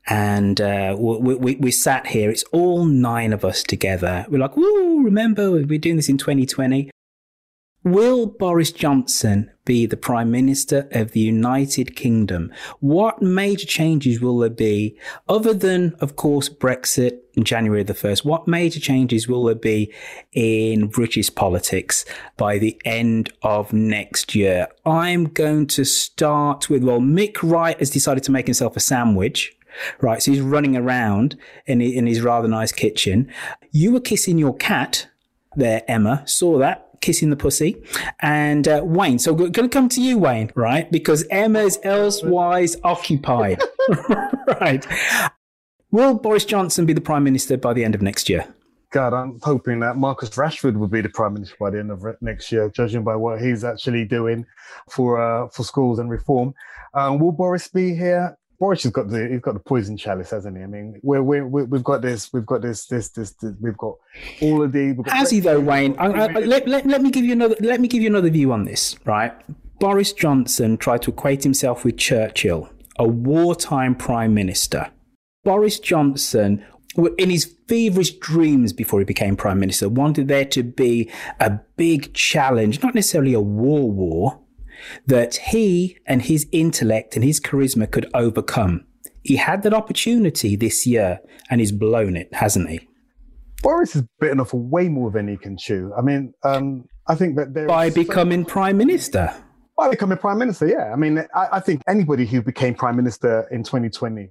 and uh, we, we we sat here. It's all nine of us together. We're like, woo! Remember, we're doing this in 2020. Will Boris Johnson be the Prime Minister of the United Kingdom? What major changes will there be, other than, of course, Brexit January the 1st? What major changes will there be in British politics by the end of next year? I'm going to start with, well, Mick Wright has decided to make himself a sandwich. Right, so he's running around in, in his rather nice kitchen. You were kissing your cat there, Emma. Saw that kissing the pussy. And uh, Wayne, so we're going to come to you, Wayne, right? Because Emma's elsewise occupied. right. Will Boris Johnson be the Prime Minister by the end of next year? God, I'm hoping that Marcus Rashford will be the prime minister by the end of next year, judging by what he's actually doing for uh, for schools and reform. Um, will Boris be here? Boris has got the he's got the poison chalice, hasn't he? I mean, we're, we're, we we've got this, we've got this, this, this, this we've got all of the. Has he though, Wayne? I, I, let, let, let me give you another. Let me give you another view on this. Right, Boris Johnson tried to equate himself with Churchill, a wartime prime minister. Boris Johnson, in his feverish dreams before he became prime minister, wanted there to be a big challenge, not necessarily a war war, that he and his intellect and his charisma could overcome. He had that opportunity this year and he's blown it, hasn't he? Boris has bitten off way more than he can chew. I mean, um, I think that there by becoming so- prime minister. By becoming prime minister, yeah. I mean, I, I, think anybody who became prime minister in 2020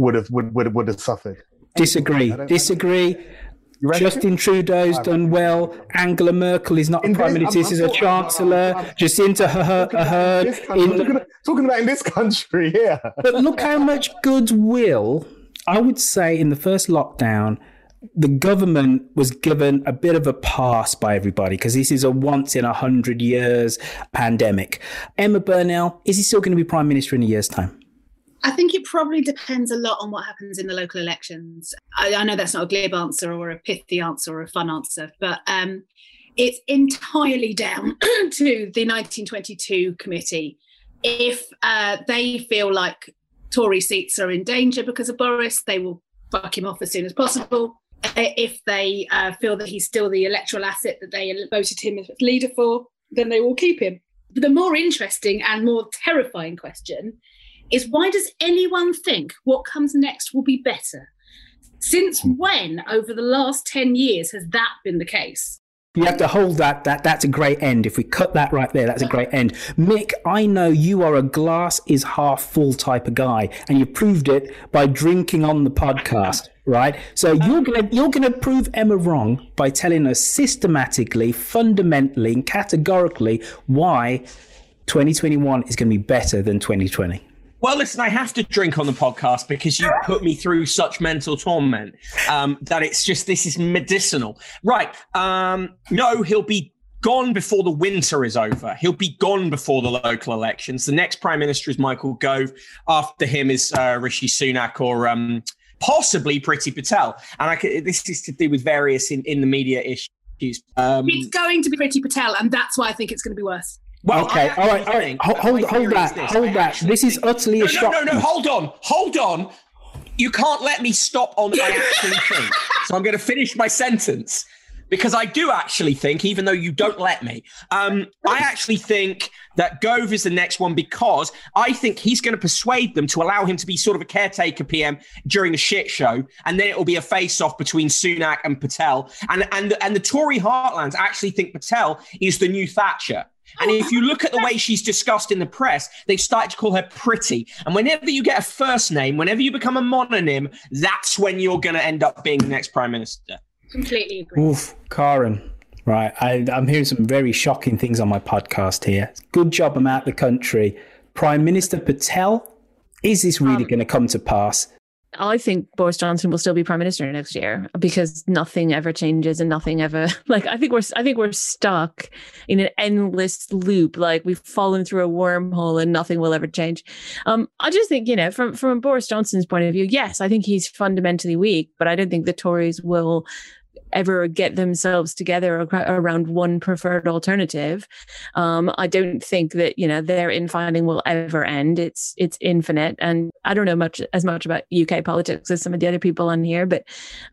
would have would would, would have suffered. Disagree. Disagree. Justin Trudeau's done well. Angela Merkel is not a prime minister; she's a chancellor. Jacinda Ardern. Talking about in this country, yeah. but look how much goodwill. I would say in the first lockdown, the government was given a bit of a pass by everybody because this is a once in a hundred years pandemic. Emma Burnell, is he still going to be prime minister in a year's time? I think it probably depends a lot on what happens in the local elections. I, I know that's not a glib answer or a pithy answer or a fun answer, but um, it's entirely down to the 1922 committee. If uh, they feel like Tory seats are in danger because of Boris, they will fuck him off as soon as possible. Uh, if they uh, feel that he's still the electoral asset that they voted him as leader for, then they will keep him. But the more interesting and more terrifying question is why does anyone think what comes next will be better? Since hmm. when, over the last 10 years, has that been the case? You have to hold that. That that's a great end. If we cut that right there, that's a great end. Mick, I know you are a glass is half full type of guy, and you proved it by drinking on the podcast, right? So you're gonna you're gonna prove Emma wrong by telling us systematically, fundamentally, and categorically why 2021 is going to be better than 2020. Well, listen, I have to drink on the podcast because you put me through such mental torment um, that it's just this is medicinal. Right. Um, no, he'll be gone before the winter is over. He'll be gone before the local elections. The next prime minister is Michael Gove. After him is uh, Rishi Sunak or um, possibly Priti Patel. And I could, this is to do with various in, in the media issues. Um, it's going to be Priti Patel, and that's why I think it's going to be worse. Well, okay, all right, all right. Hold, hold, hold that, this. hold that. This is utterly no, a shock. No, no, no, hold on, hold on. You can't let me stop on I actually think. So I'm going to finish my sentence because I do actually think, even though you don't let me, um, I actually think that Gove is the next one because I think he's going to persuade them to allow him to be sort of a caretaker PM during a shit show, and then it will be a face-off between Sunak and Patel, and and and the Tory heartlands actually think Patel is the new Thatcher. And if you look at the way she's discussed in the press, they've started to call her Priti. And whenever you get a first name, whenever you become a mononym, that's when you're going to end up being the next prime minister. Completely agree. Oof, Karin. Right. I, I'm hearing some very shocking things on my podcast here. Good job I'm out the country. Prime Minister Patel, is this really um, going to come to pass? I think Boris Johnson will still be prime minister next year because nothing ever changes and nothing ever like I think we're I think we're stuck in an endless loop like we've fallen through a wormhole and nothing will ever change. Um I just think you know from from Boris Johnson's point of view yes I think he's fundamentally weak but I don't think the Tories will ever get themselves together around one preferred alternative. Um, I don't think that you know their infighting will ever end. It's it's infinite, and I don't know much as much about UK politics as some of the other people on here, but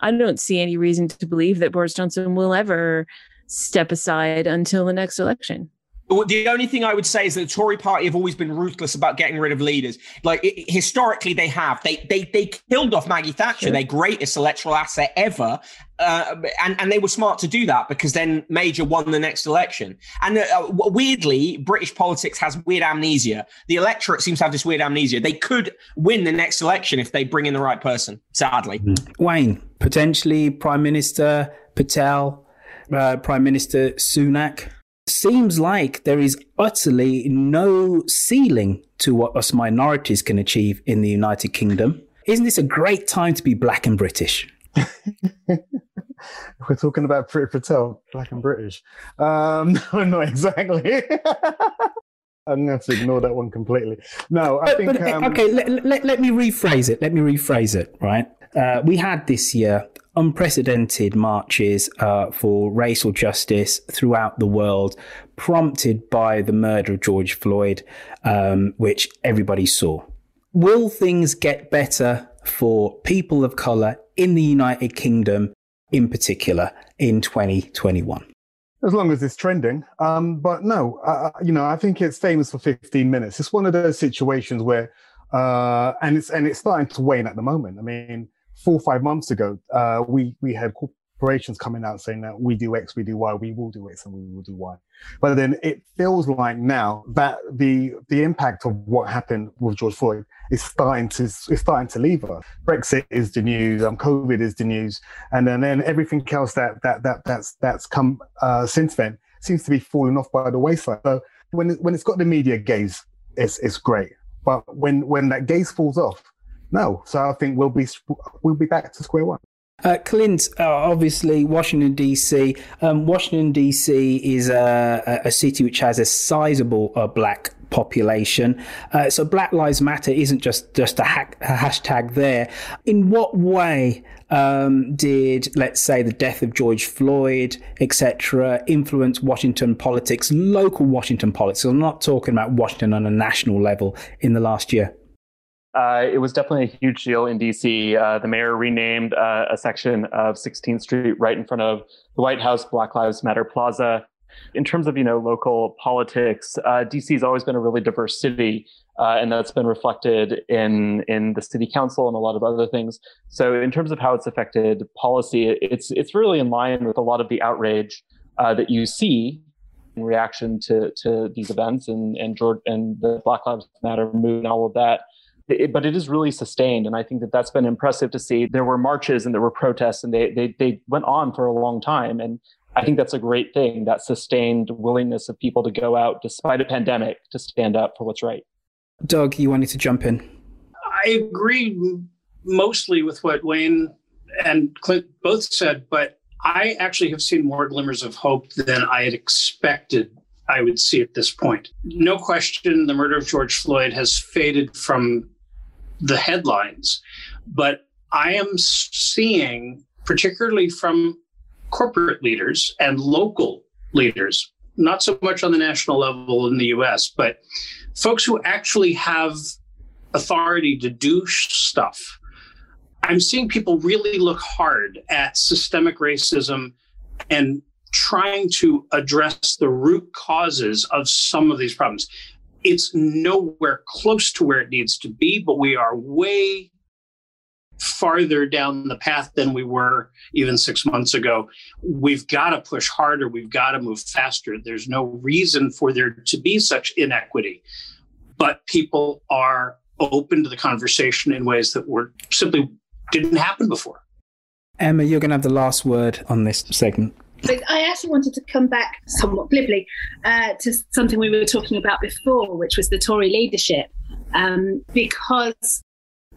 I don't see any reason to believe that Boris Johnson will ever step aside until the next election. The only thing I would say is that the Tory party have always been ruthless about getting rid of leaders. Like it, historically, they have. They they they killed off Maggie Thatcher, sure. their greatest electoral asset ever, uh, and and they were smart to do that because then Major won the next election. And uh, weirdly, British politics has weird amnesia. The electorate seems to have this weird amnesia. They could win the next election if they bring in the right person. Sadly, mm. Wayne potentially Prime Minister Patel, uh, Prime Minister Sunak seems like there is utterly no ceiling to what us minorities can achieve in the United Kingdom. Isn't this a great time to be black and British? We're talking about Priti Patel, black and British. Um, no, not exactly. I'm going to have to ignore that one completely. No, I but, think. But, um, okay, let, let, let me rephrase it. Let me rephrase it, right? Uh, we had this year unprecedented marches uh, for racial justice throughout the world, prompted by the murder of George Floyd, um, which everybody saw. Will things get better for people of colour in the United Kingdom, in particular, in 2021? as long as it's trending. Um, but no, uh, you know, I think it's famous for 15 minutes. It's one of those situations where, uh, and it's and it's starting to wane at the moment. I mean, four or five months ago, uh, we we had corporations coming out saying that we do X, we do Y, we will do X, and we will do Y. But then it feels like now that the the impact of what happened with George Floyd is starting to is starting to leave us. Brexit is the news, um, COVID is the news, and then, then everything else that that that that's that's come uh, since then seems to be falling off by the wayside. So when it, when it's got the media gaze, it's it's great. But when when that gaze falls off, no. So I think we'll be we'll be back to square one. Uh, Clint, uh, obviously, Washington DC. Um, Washington DC is a, a, city which has a sizable uh, black population. Uh, so Black Lives Matter isn't just just a, hack, a hashtag there. In what way um, did, let's say, the death of George Floyd, etc., influence Washington politics, local Washington politics? I'm not talking about Washington on a national level in the last year. Uh, it was definitely a huge deal in DC. Uh, the mayor renamed uh, a section of 16th Street right in front of the White House, Black Lives Matter Plaza. In terms of you know local politics, uh, DC has always been a really diverse city, uh, and that's been reflected in in the city council and a lot of other things. So in terms of how it's affected policy, it's it's really in line with a lot of the outrage uh, that you see in reaction to to these events and and George and the Black Lives Matter movement and all of that it, but it is really sustained. And I think that that's been impressive to see. There were marches and there were protests and they, they, they went on for a long time. And I think that's a great thing, that sustained willingness of people to go out despite a pandemic to stand up for what's right. Doug, you wanted to jump in. I agree mostly with what Wayne and Clint both said, but I actually have seen more glimmers of hope than I had expected I would see at this point. No question, the murder of George Floyd has faded from the headlines. But I am seeing, particularly from corporate leaders and local leaders, not so much on the national level in the US, but folks who actually have authority to do stuff. I'm seeing people really look hard at systemic racism and trying to address the root causes of some of these problems. It's nowhere close to where it needs to be, but we are way farther down the path than we were even six months ago. We've got to push harder. We've got to move faster. There's no reason for there to be such inequity. But people are open to the conversation in ways that were simply didn't happen before. Emma, you're going to have the last word on this segment. But I actually wanted to come back somewhat glibly uh, to something we were talking about before, which was the Tory leadership, um, because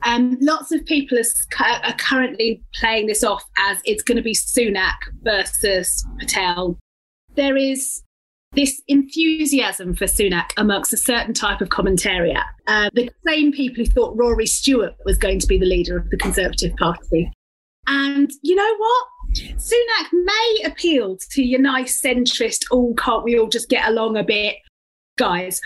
um, lots of people are, are, currently playing this off as it's going to be Sunak versus Patel. There is this enthusiasm for Sunak amongst a certain type of commentariat. Uh, the same people who thought Rory Stewart was going to be the leader of the Conservative Party. And you know what? Sunak may appeal to your nice centrist, oh, can't we all just get along a bit? Guys,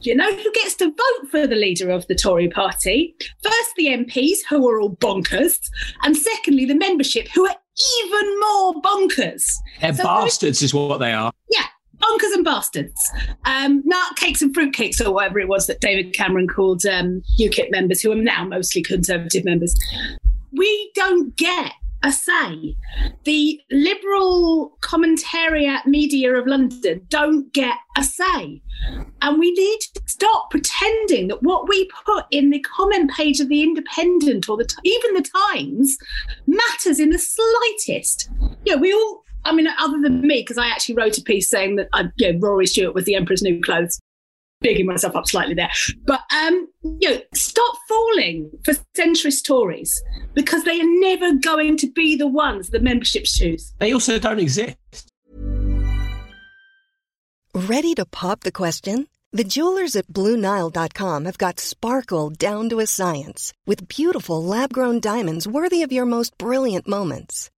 you know who gets to vote for the leader of the Tory party? First, the MPs, who are all bonkers, and secondly, the membership, who are even more bonkers. They're so bastards, is what they are. Yeah, bonkers and bastards. Um, nutcakes and fruitcakes, or whatever it was that David Cameron called um, UKIP members, who are now mostly Conservative members. We don't get a say. The liberal commentariat media of London don't get a say. And we need to stop pretending that what we put in the comment page of The Independent or the even The Times matters in the slightest. Yeah, we all, I mean, other than me, because I actually wrote a piece saying that uh, Rory Stewart was the Emperor's New Clothes bigging myself up slightly there. But um, you know, stop falling for centrist Tories because they are never going to be the ones the memberships choose. They also don't exist. Ready to pop the question? The jewelers at BlueNile.com have got sparkle down to a science with beautiful lab grown diamonds worthy of your most brilliant moments.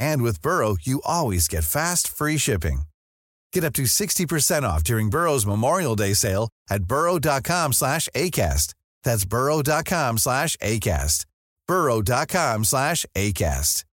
And with Burrow, you always get fast, free shipping. Get up to 60% off during Burrow's Memorial Day sale at burrow.com slash ACAST. That's burrow.com slash ACAST. burrow.com slash ACAST.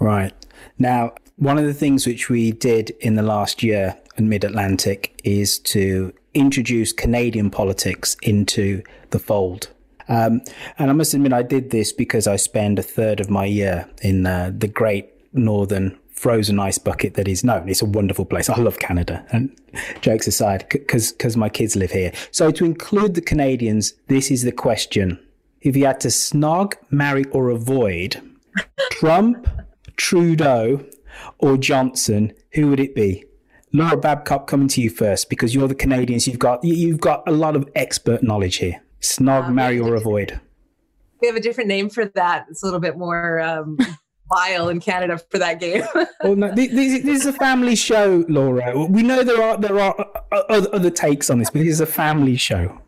Right. Now, one of the things which we did in the last year in Mid Atlantic is to introduce Canadian politics into the fold. Um, and I must admit, I did this because I spend a third of my year in uh, the great northern frozen ice bucket that is known. It's a wonderful place. I love Canada. And jokes aside, because my kids live here. So to include the Canadians, this is the question. If you had to snog, marry, or avoid Trump, Trudeau, or Johnson, who would it be? Laura Babcock, coming to you first because you're the Canadians. You've got you've got a lot of expert knowledge here. Snog, marry, or avoid. We have a different name for that. It's a little bit more um, vile in Canada for that game. Oh no, this, this is a family show, Laura. We know there are there are other, other takes on this, but this is a family show.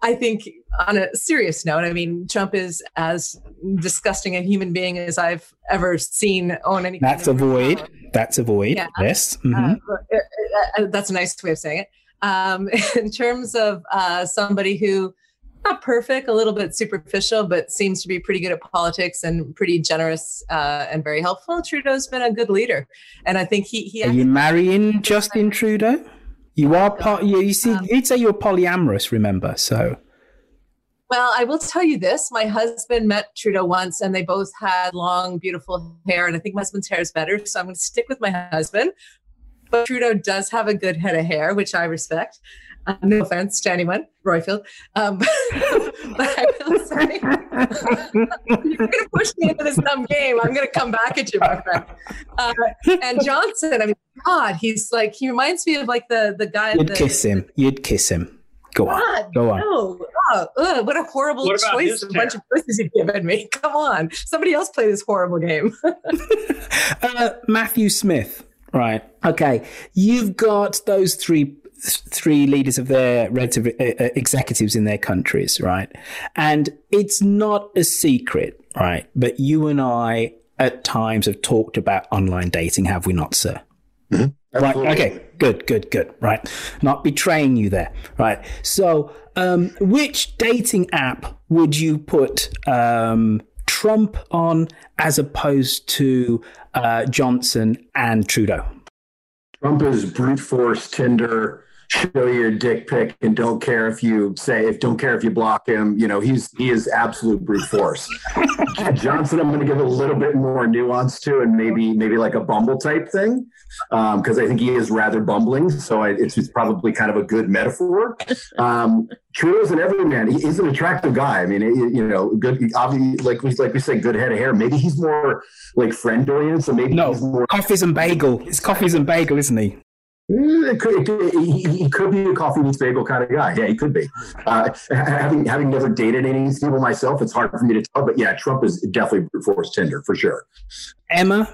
I think on a serious note, I mean, Trump is as disgusting a human being as I've ever seen on any. That's avoid. That's avoid. Yeah. Yes. mhm. Uh, uh, that's a nice way of saying it. Um, in terms of uh, somebody who, not perfect, a little bit superficial, but seems to be pretty good at politics and pretty generous uh, and very helpful. Trudeau's been a good leader, and I think he he. Are you marrying Justin Trudeau? You are part. You, you see, you'd say you're polyamorous. Remember, so Well, I will tell you this: my husband met Trudeau once, and they both had long, beautiful hair. And I think my husband's hair is better, so I'm going to stick with my husband. But Trudeau does have a good head of hair, which I respect. Uh, no offense to anyone, Roifield. Um, but I will say, you're going to push me into this dumb game. I'm going to come back at you, my friend. Uh, and Johnson, I mean, God, he's like he reminds me of like the the guy. you'd that, kiss him. You'd kiss him. Go on. Go on. No. Oh, ugh, what a horrible What choice. A bunch of choices you've given me. Come on. Somebody else play this horrible game. Uh, Matthew Smith. Right. Okay. You've got those three three leaders of their relative uh, uh, executives in their countries, right? And it's not a secret, right? But you and I at times have talked about online dating, have we not, sir? Right. Okay. Good. Good. Good. Right. Not betraying you there. Right. So, um, which dating app would you put um, Trump on as opposed to uh, Johnson and Trudeau? Trump is brute force Tinder. Show your dick pic and don't care if you say if don't care if you block him. You know he's he is absolute brute force. Johnson, I'm going to give a little bit more nuance to, and maybe maybe like a Bumble type thing, because I think he is rather bumbling. So I, it's, it's probably kind of a good metaphor. Um, Trudeau's an everyman. He, he's an attractive guy. I mean, it- you know, good. Obviously, like we like we said, good head of hair. Maybe he's more like friend oriented. So maybe he's more Coffees and bagel. It's coffees and bagel, isn't he? Mm, It could, it could- he, he could be a coffee meets bagel kind of guy. Yeah, he could be. Uh, having having never dated any of these people myself, it's hard for me to tell. But yeah, Trump is definitely brute force Tinder for sure. Emma,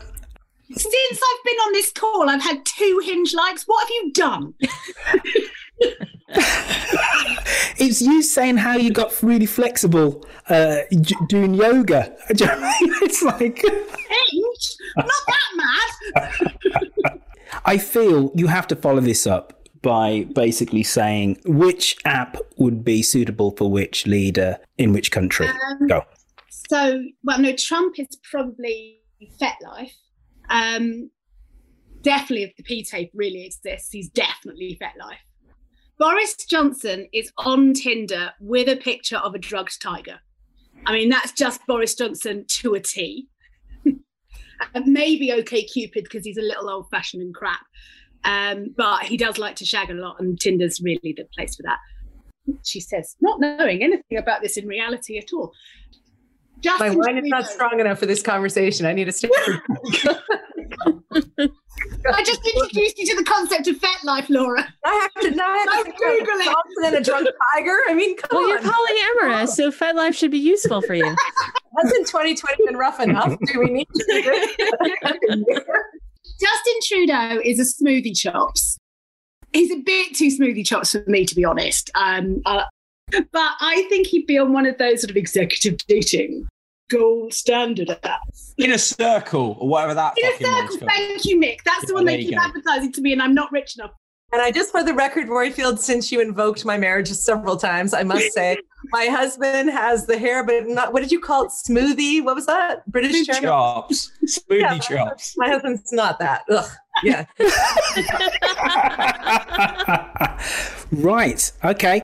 Since I've been on this call, I've had two hinge likes. What have you done? it's you saying how you got really flexible uh, j- doing yoga. Do you know I mean? It's like Hinge? Not that mad. I feel you have to follow this up by basically saying which app would be suitable for which leader in which country. Um, Go. So, well, no, Trump is probably FetLife. Um, definitely, if the P tape really exists, he's definitely FetLife. Boris Johnson is on Tinder with a picture of a drugged tiger. I mean, that's just Boris Johnson to a T. and maybe OK Cupid because he's a little old fashioned and crap. Um, but he does like to shag a lot, and Tinder's really the place for that. She says, not knowing anything about this in reality at all. My wine is not strong enough for this conversation. I need a stick I just introduced you to the concept of FetLife, Laura. I have to now I have to Don't think about Google it. Johnson and a drunk tiger. I mean, come Well, on. you're polyamorous, so FetLife should be useful for you. Hasn't 2020 been rough enough? Do we need to? Justin Trudeau is a smoothie chops. He's a bit too smoothie chops for me, to be honest. Um, uh, but I think he'd be on one of those sort of executive dating gold standard apps. In a circle or whatever that In a circle, thank you, Mick. That's the one they keep go. advertising to me, and I'm not rich enough. And I just, for the record, Roifield, since you invoked my marriage several times, I must say my husband has the hair, but not. What did you call it? Smoothie? What was that? British German? Chops. Smoothie Yeah, chops. My husband's not that. Ugh. Yeah. Right. Okay.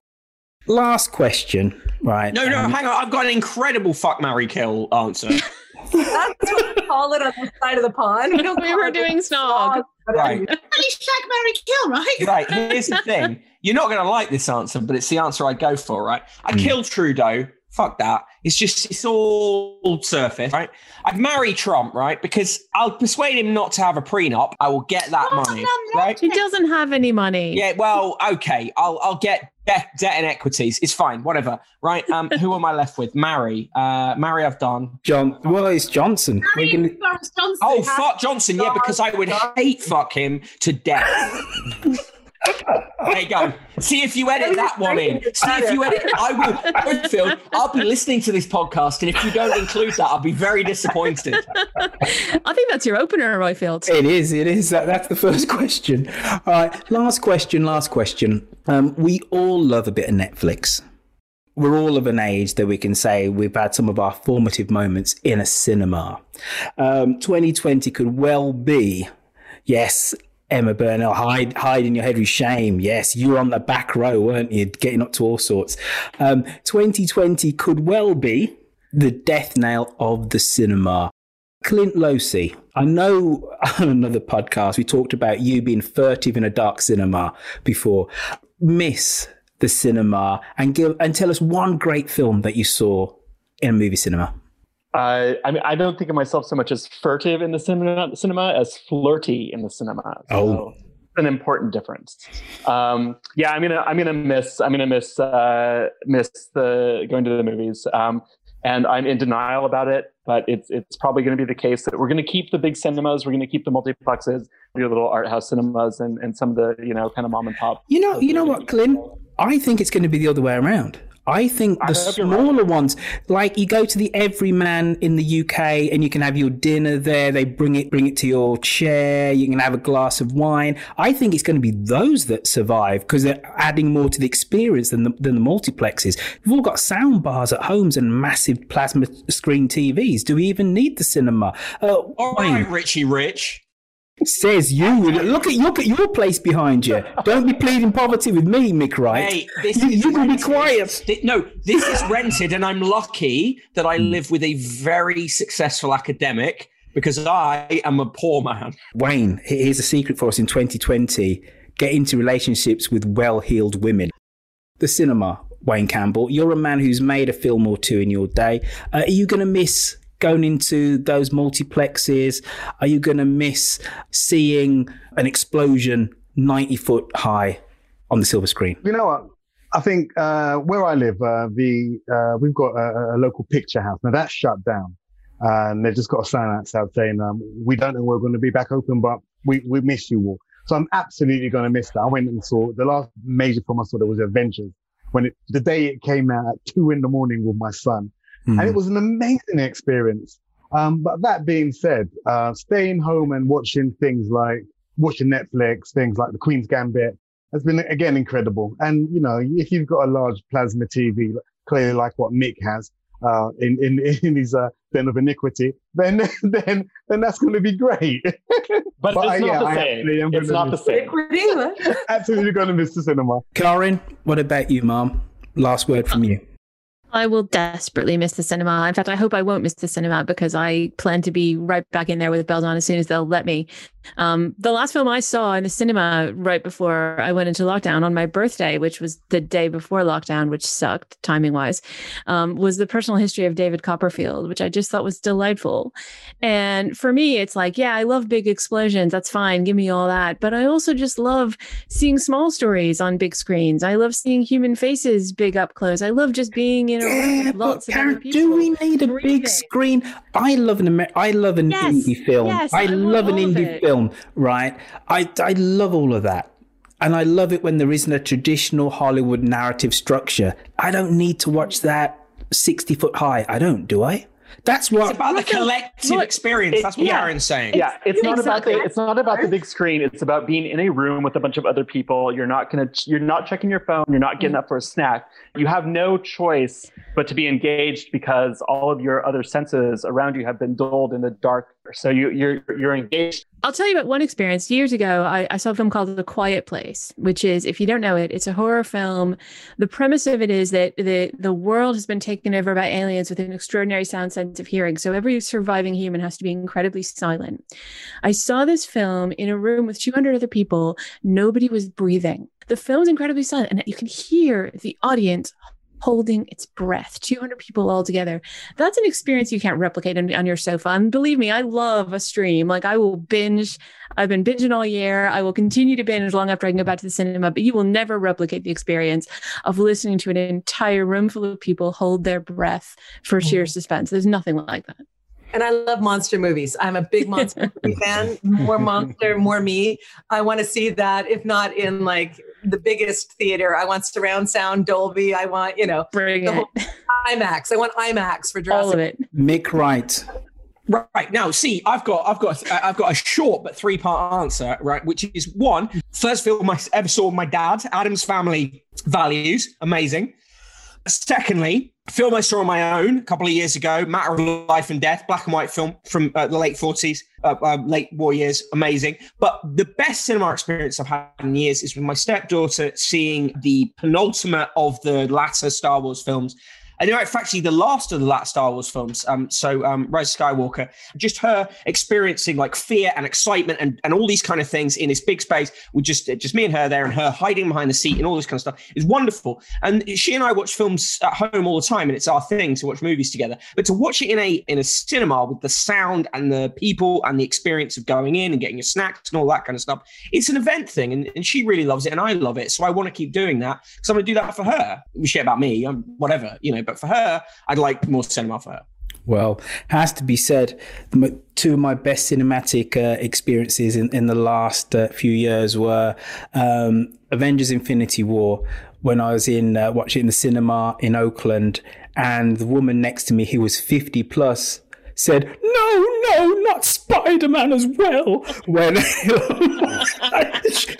Last question. Right. No, no, um, hang on. I've got an incredible fuck, Mary kill answer. That's what we call it on the side of the pond. We, don't We were doing snog. right. Only shag, marry, kill, right? Right. Here's the thing. You're not going to like this answer, but it's the answer I'd go for, right? I'd kill Trudeau. Fuck that. It's just, it's all surface, right? I'd marry Trump, right? Because I'll persuade him not to have a prenup. I will get that money, right? He doesn't have any money. Yeah, well, okay. I'll I'll get debt, debt and equities. It's fine, whatever. Right. Um, who am I left with? Mary. Uh, Mary, I've done. John. Well, it's Johnson. We're gonna, Boris Johnson. Oh, fuck Johnson. Yeah, because I would hate fuck him to death. there you go. See if you edit that one in. See if you edit. I will. Whitfield, I'll be listening to this podcast, and if you don't include that, I'll be very disappointed. I think that's your opener, Roifield. It is. It is. That, that's the first question. All right. Last question. Last question. Um, we all love a bit of Netflix. We're all of an age that we can say we've had some of our formative moments in a cinema. Um, 2020 could well be, yes, Emma Burnell, hide, hide in your head with shame. Yes, you were on the back row, weren't you? Getting up to all sorts. Um, 2020 could well be the death nail of the cinema. Clint Losey, I know on another podcast we talked about you being furtive in a dark cinema before. Miss the cinema and give and tell us one great film that you saw in a movie cinema. I mean, I don't think of myself so much as furtive in the cinema, cinema as flirty in the cinema. So Oh. an important difference. Um, yeah, I'm gonna I'm gonna miss I'm gonna miss uh, miss the going to the movies. Um, and I'm in denial about it, but it's it's probably going to be the case that we're going to keep the big cinemas, we're going to keep the multiplexes, your little art house cinemas, and, and some of the you know kind of mom and pop. You know, you know what, Clint? I think it's going to be the other way around. I think the hope you're right. smaller ones, like you go to the Everyman in the UK and you can have your dinner there. They bring it, bring it to your chair. You can have a glass of wine. I think it's going to be those that survive because they're adding more to the experience than the, than the multiplexes. We've all got sound bars at homes and massive plasma screen TVs. Do we even need the cinema? Uh, All Wayne, right, Richie Rich. Says you. Look at look at your place behind you. Don't be pleading poverty with me, Mick. Right? Hey, this you, is you can be quiet. No, this is rented, and I'm lucky that I live with a very successful academic because I am a poor man. Wayne, here's a secret for us in 2020 get into relationships with well heeled women. The cinema, Wayne Campbell, you're a man who's made a film or two in your day. Uh, are you going to miss going into those multiplexes? Are you going to miss seeing an explosion 90 foot high on the silver screen? You know what? I think uh, where I live, uh, the uh, we've got a, a local picture house. Now that's shut down. and they've just got a sign outside saying, um, "We don't know we're going to be back open, but we we miss you all." So I'm absolutely going to miss that. I went and saw the last major film I saw that was Avengers when it the day it came out at two in the morning with my son, Hmm. and it was an amazing experience. Um, but that being said, uh, staying home and watching things like watching Netflix, things like The Queen's Gambit has been again incredible. And you know, if you've got a large plasma TV, clearly like what Mick has uh, in in in his uh, den of iniquity, then then then that's going to be great. But, it's I- not yeah, the I same. actually It's gonna not the miss- same. Absolutely going to miss the cinema. Karin, what about you, Mom? Last word from you. I will desperately miss the cinema. In fact, I hope I won't miss the cinema because I plan to be right back in there with bells on as soon as they'll let me. Um, the last film I saw in the cinema right before I went into lockdown on my birthday, which was the day before lockdown, which sucked timing wise, um, was the personal history of David Copperfield, which I just thought was delightful. And for me, it's like, yeah, I love big explosions. That's fine. Give me all that. But I also just love seeing small stories on big screens. I love seeing human faces big up close. I love just being in a room with lots of Karin, people. do we need a big screen? I love an Amer- I love an Yes, indie film. yes, I, I love an indie it. Film, right? I I love all of that. And I love it when there isn't a traditional Hollywood narrative structure. I don't need to watch that 60 foot high. I don't, do I? That's what It's about the collective experience. That's what yeah. Karin's saying. Yeah, it's not about the it's not about the big screen. It's about being in a room with a bunch of other people. You're not gonna you're not checking your phone. You're not getting up for a snack. You have no choice but to be engaged because all of your other senses around you have been dulled in the dark. So you you're you're engaged. I'll tell you about one experience. Years ago, I, I saw a film called The Quiet Place, which is, if you don't know it, it's a horror film. The premise of it is that the, the world has been taken over by aliens with an extraordinary sound sense of hearing. So every surviving human has to be incredibly silent. I saw this film in a room with 200 other people. Nobody was breathing. The film's incredibly silent, and you can hear the audience holding its breath 200 people all together that's an experience you can't replicate on, on your sofa. And believe me i love a stream. Like i will binge i've been binging all year. I will continue to binge long after i can go back to the cinema but you will never replicate the experience of listening to an entire room full of people hold their breath for sheer mm. suspense. There's nothing like that. And I love monster movies. I'm a big monster movie fan. More monster, more me. I want to see that, if not in like the biggest theater. I want surround sound, Dolby. I want, you know, Bring the it. whole IMAX. I want IMAX for Jurassic. all of it Mick Wright. Right now, see, I've got, I've got, uh, I've got a short but three part answer. Right, which is one first film I ever saw my dad. Addams Family Values, amazing. Secondly, film I saw on my own a couple of years ago, Matter of Life and Death, black and white film from uh, the late forties, uh, uh, late war years, amazing. But the best cinema experience I've had in years is with my stepdaughter seeing the penultimate of the latter Star Wars films. And in fact, actually, the last of the last Star Wars films, um, so um, Rise of Skywalker, just her experiencing like fear and excitement and, and all these kind of things in this big space with just just me and her there and her hiding behind the seat and all this kind of stuff is wonderful. And she and I watch films at home all the time, and it's our thing to watch movies together. But to watch it in a in a cinema with the sound and the people and the experience of going in and getting your snacks and all that kind of stuff, it's an event thing, and, and she really loves it, and I love it. So I want to keep doing that because I'm going to do that for her. Shit about me, um, whatever, you know. But for her, I'd like more cinema for her. Well, has to be said, two of my best cinematic uh, experiences in, in the last uh, few years were um, Avengers Infinity War, when I was in uh, watching the cinema in Oakland, and the woman next to me, who was 50 plus, said, No, no, not Spider Man as well. When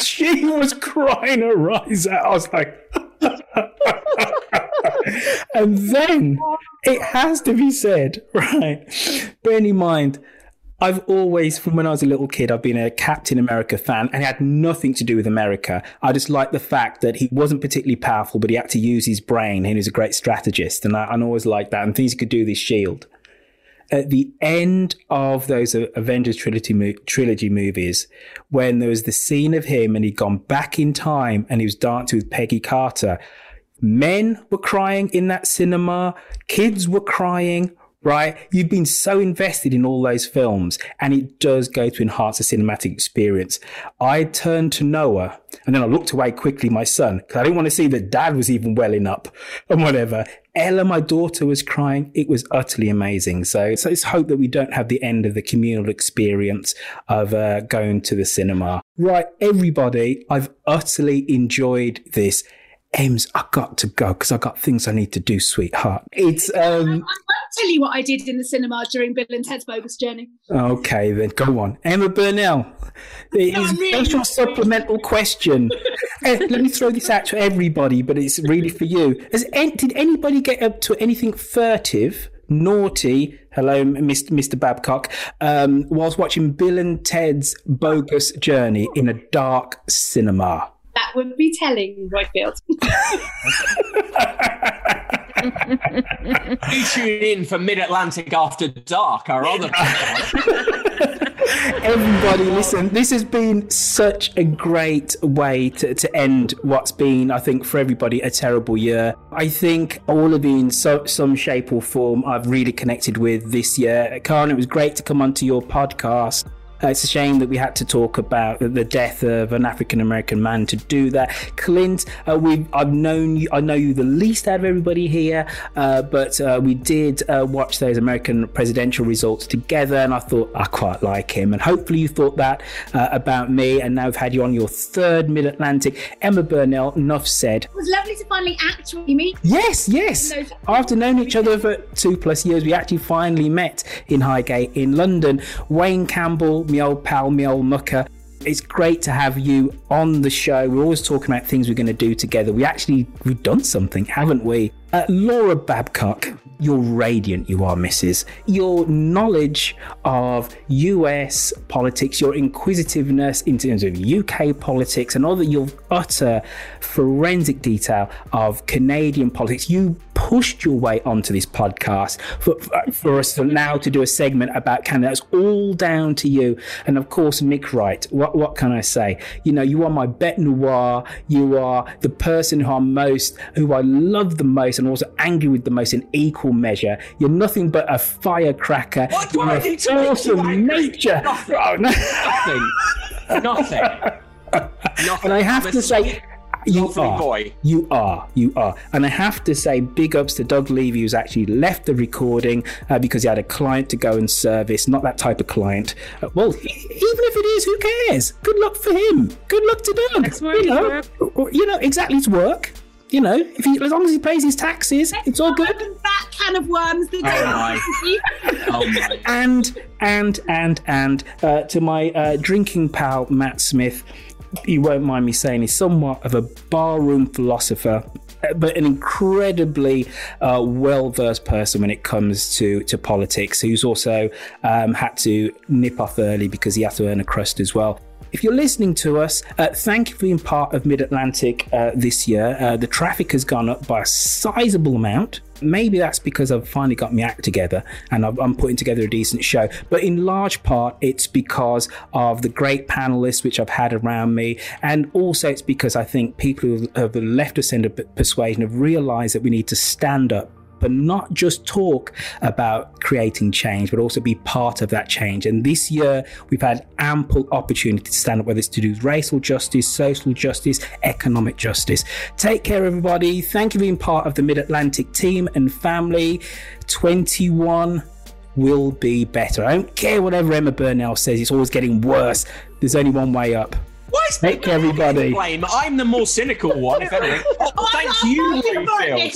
she was crying her eyes out. I was like, and then it has to be said, right? Bearing in mind, I've always, from when I was a little kid, I've been a Captain America fan and it had nothing to do with America. I just like the fact that he wasn't particularly powerful, but he had to use his brain and he was a great strategist. And I, I always liked that and things he could do with his shield. At the end of those Avengers trilogy, trilogy movies, when there was the scene of him and he'd gone back in time and he was dancing with Peggy Carter, men were crying in that cinema, kids were crying, right? You've been so invested in all those films, and it does go to enhance the cinematic experience. I turned to Noah, and then I looked away quickly, my son, because I didn't want to see that dad was even welling up and whatever. Ella, my daughter, was crying. It was utterly amazing. So, so let's hope that we don't have the end of the communal experience of uh, going to the cinema. Right, everybody, I've utterly enjoyed this. Ems, I got to go because I got things I need to do, sweetheart. It's um tell you what I did in the cinema during Bill and Ted's bogus journey. okay then. Go on, Emma Burnell. It is really just your supplemental question. Eh, let me throw this out to everybody, but it's really for you. Has did anybody get up to anything furtive? Naughty, hello, Mr. Mr. Babcock, um, whilst watching Bill and Ted's bogus journey in a dark cinema. That would be telling, Roifield. You tune in for Mid Atlantic After Dark, our other Everybody, listen, this has been such a great way to, to end what's been, I think, for everybody, a terrible year. I think all of you, in so, some shape or form, I've really connected with this year. Karin, it was great to come onto your podcast. Uh, it's a shame that we had to talk about the death of an African American man to do that. Clint, uh, we I've known you, I know you the least out of everybody here, uh, but uh, we did uh, watch those American presidential results together, and I thought I quite like him, and hopefully you thought that uh, about me. And now I've had you on your third Mid Atlantic. Emma Burnell, enough said. It was lovely to finally actually meet. Yes, yes. After knowing each other for two plus years, we actually finally met in Highgate in London. Wayne Campbell, old pal, my old mucker. It's great to have you on the show. We're always talking about things we're going to do together. We actually we've done something, haven't we? Uh, Laura Babcock, you're radiant. You are, Mrs. Your knowledge of US politics, your inquisitiveness in terms of UK politics, and all that your utter forensic detail of Canadian politics. You pushed your way onto this podcast for, for us to now to do a segment about Canada. It's all down to you. And of course, Mick Wright. What what can I say? You know, you are my bête noire. You are the person who I'm most, who I love the most, and also angry with the most in equal measure. You're nothing but a firecracker. What do You're I a need to make you angry? nature. Nothing. Oh, no. Nothing. Nothing. And I have I'm to say, you are. boy. You are. You are. And I have to say, big ups to Doug Levy, who's actually left the recording uh, because he had a client to go and service. Not that type of client. Uh, well, even if it is, who cares? Good luck for him. Good luck to Doug. That's you he's know, you know, exactly his work. You know, if he, as long as he pays his taxes, it's all good. That can of worms. Oh, my. Oh my. and and and and uh, to my uh, drinking pal Matt Smith, you won't mind me saying, he's somewhat of a barroom philosopher. uh, But an incredibly uh, well-versed person when it comes to, to politics, who's also um, had to nip off early because he had to earn a crust as well. If you're listening to us, uh, thank you for being part of Mid Atlantic uh, this year. Uh, the traffic has gone up by a sizable amount. Maybe that's because I've finally got my act together and I've, I'm putting together a decent show. But in large part, it's because of the great panelists which I've had around me. And also, it's because I think people who have left us in a persuasion have realized that we need to stand up but not just talk about creating change, but also be part of that change. And this year, we've had ample opportunity to stand up, whether it's to do racial justice, social justice, economic justice. Take care, everybody. Thank you for being part of the Mid Atlantic team and family. 21 will be better. I don't care whatever Emma Burnell says, it's always getting worse. There's only one way up. Why is Take care, everybody. blame? I'm the more cynical one, if anything. Oh, thank you, Roifield.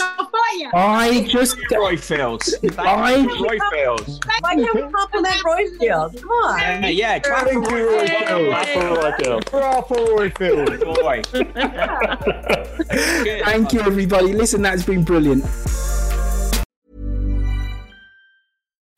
I just. Roifield. Thank I- you, Roifield. Why can't we compliment Roifield? Come on. Yeah, yeah, clap for Roifield. Clap for Roifield. Boy. Thank you, everybody. Listen, that's been brilliant.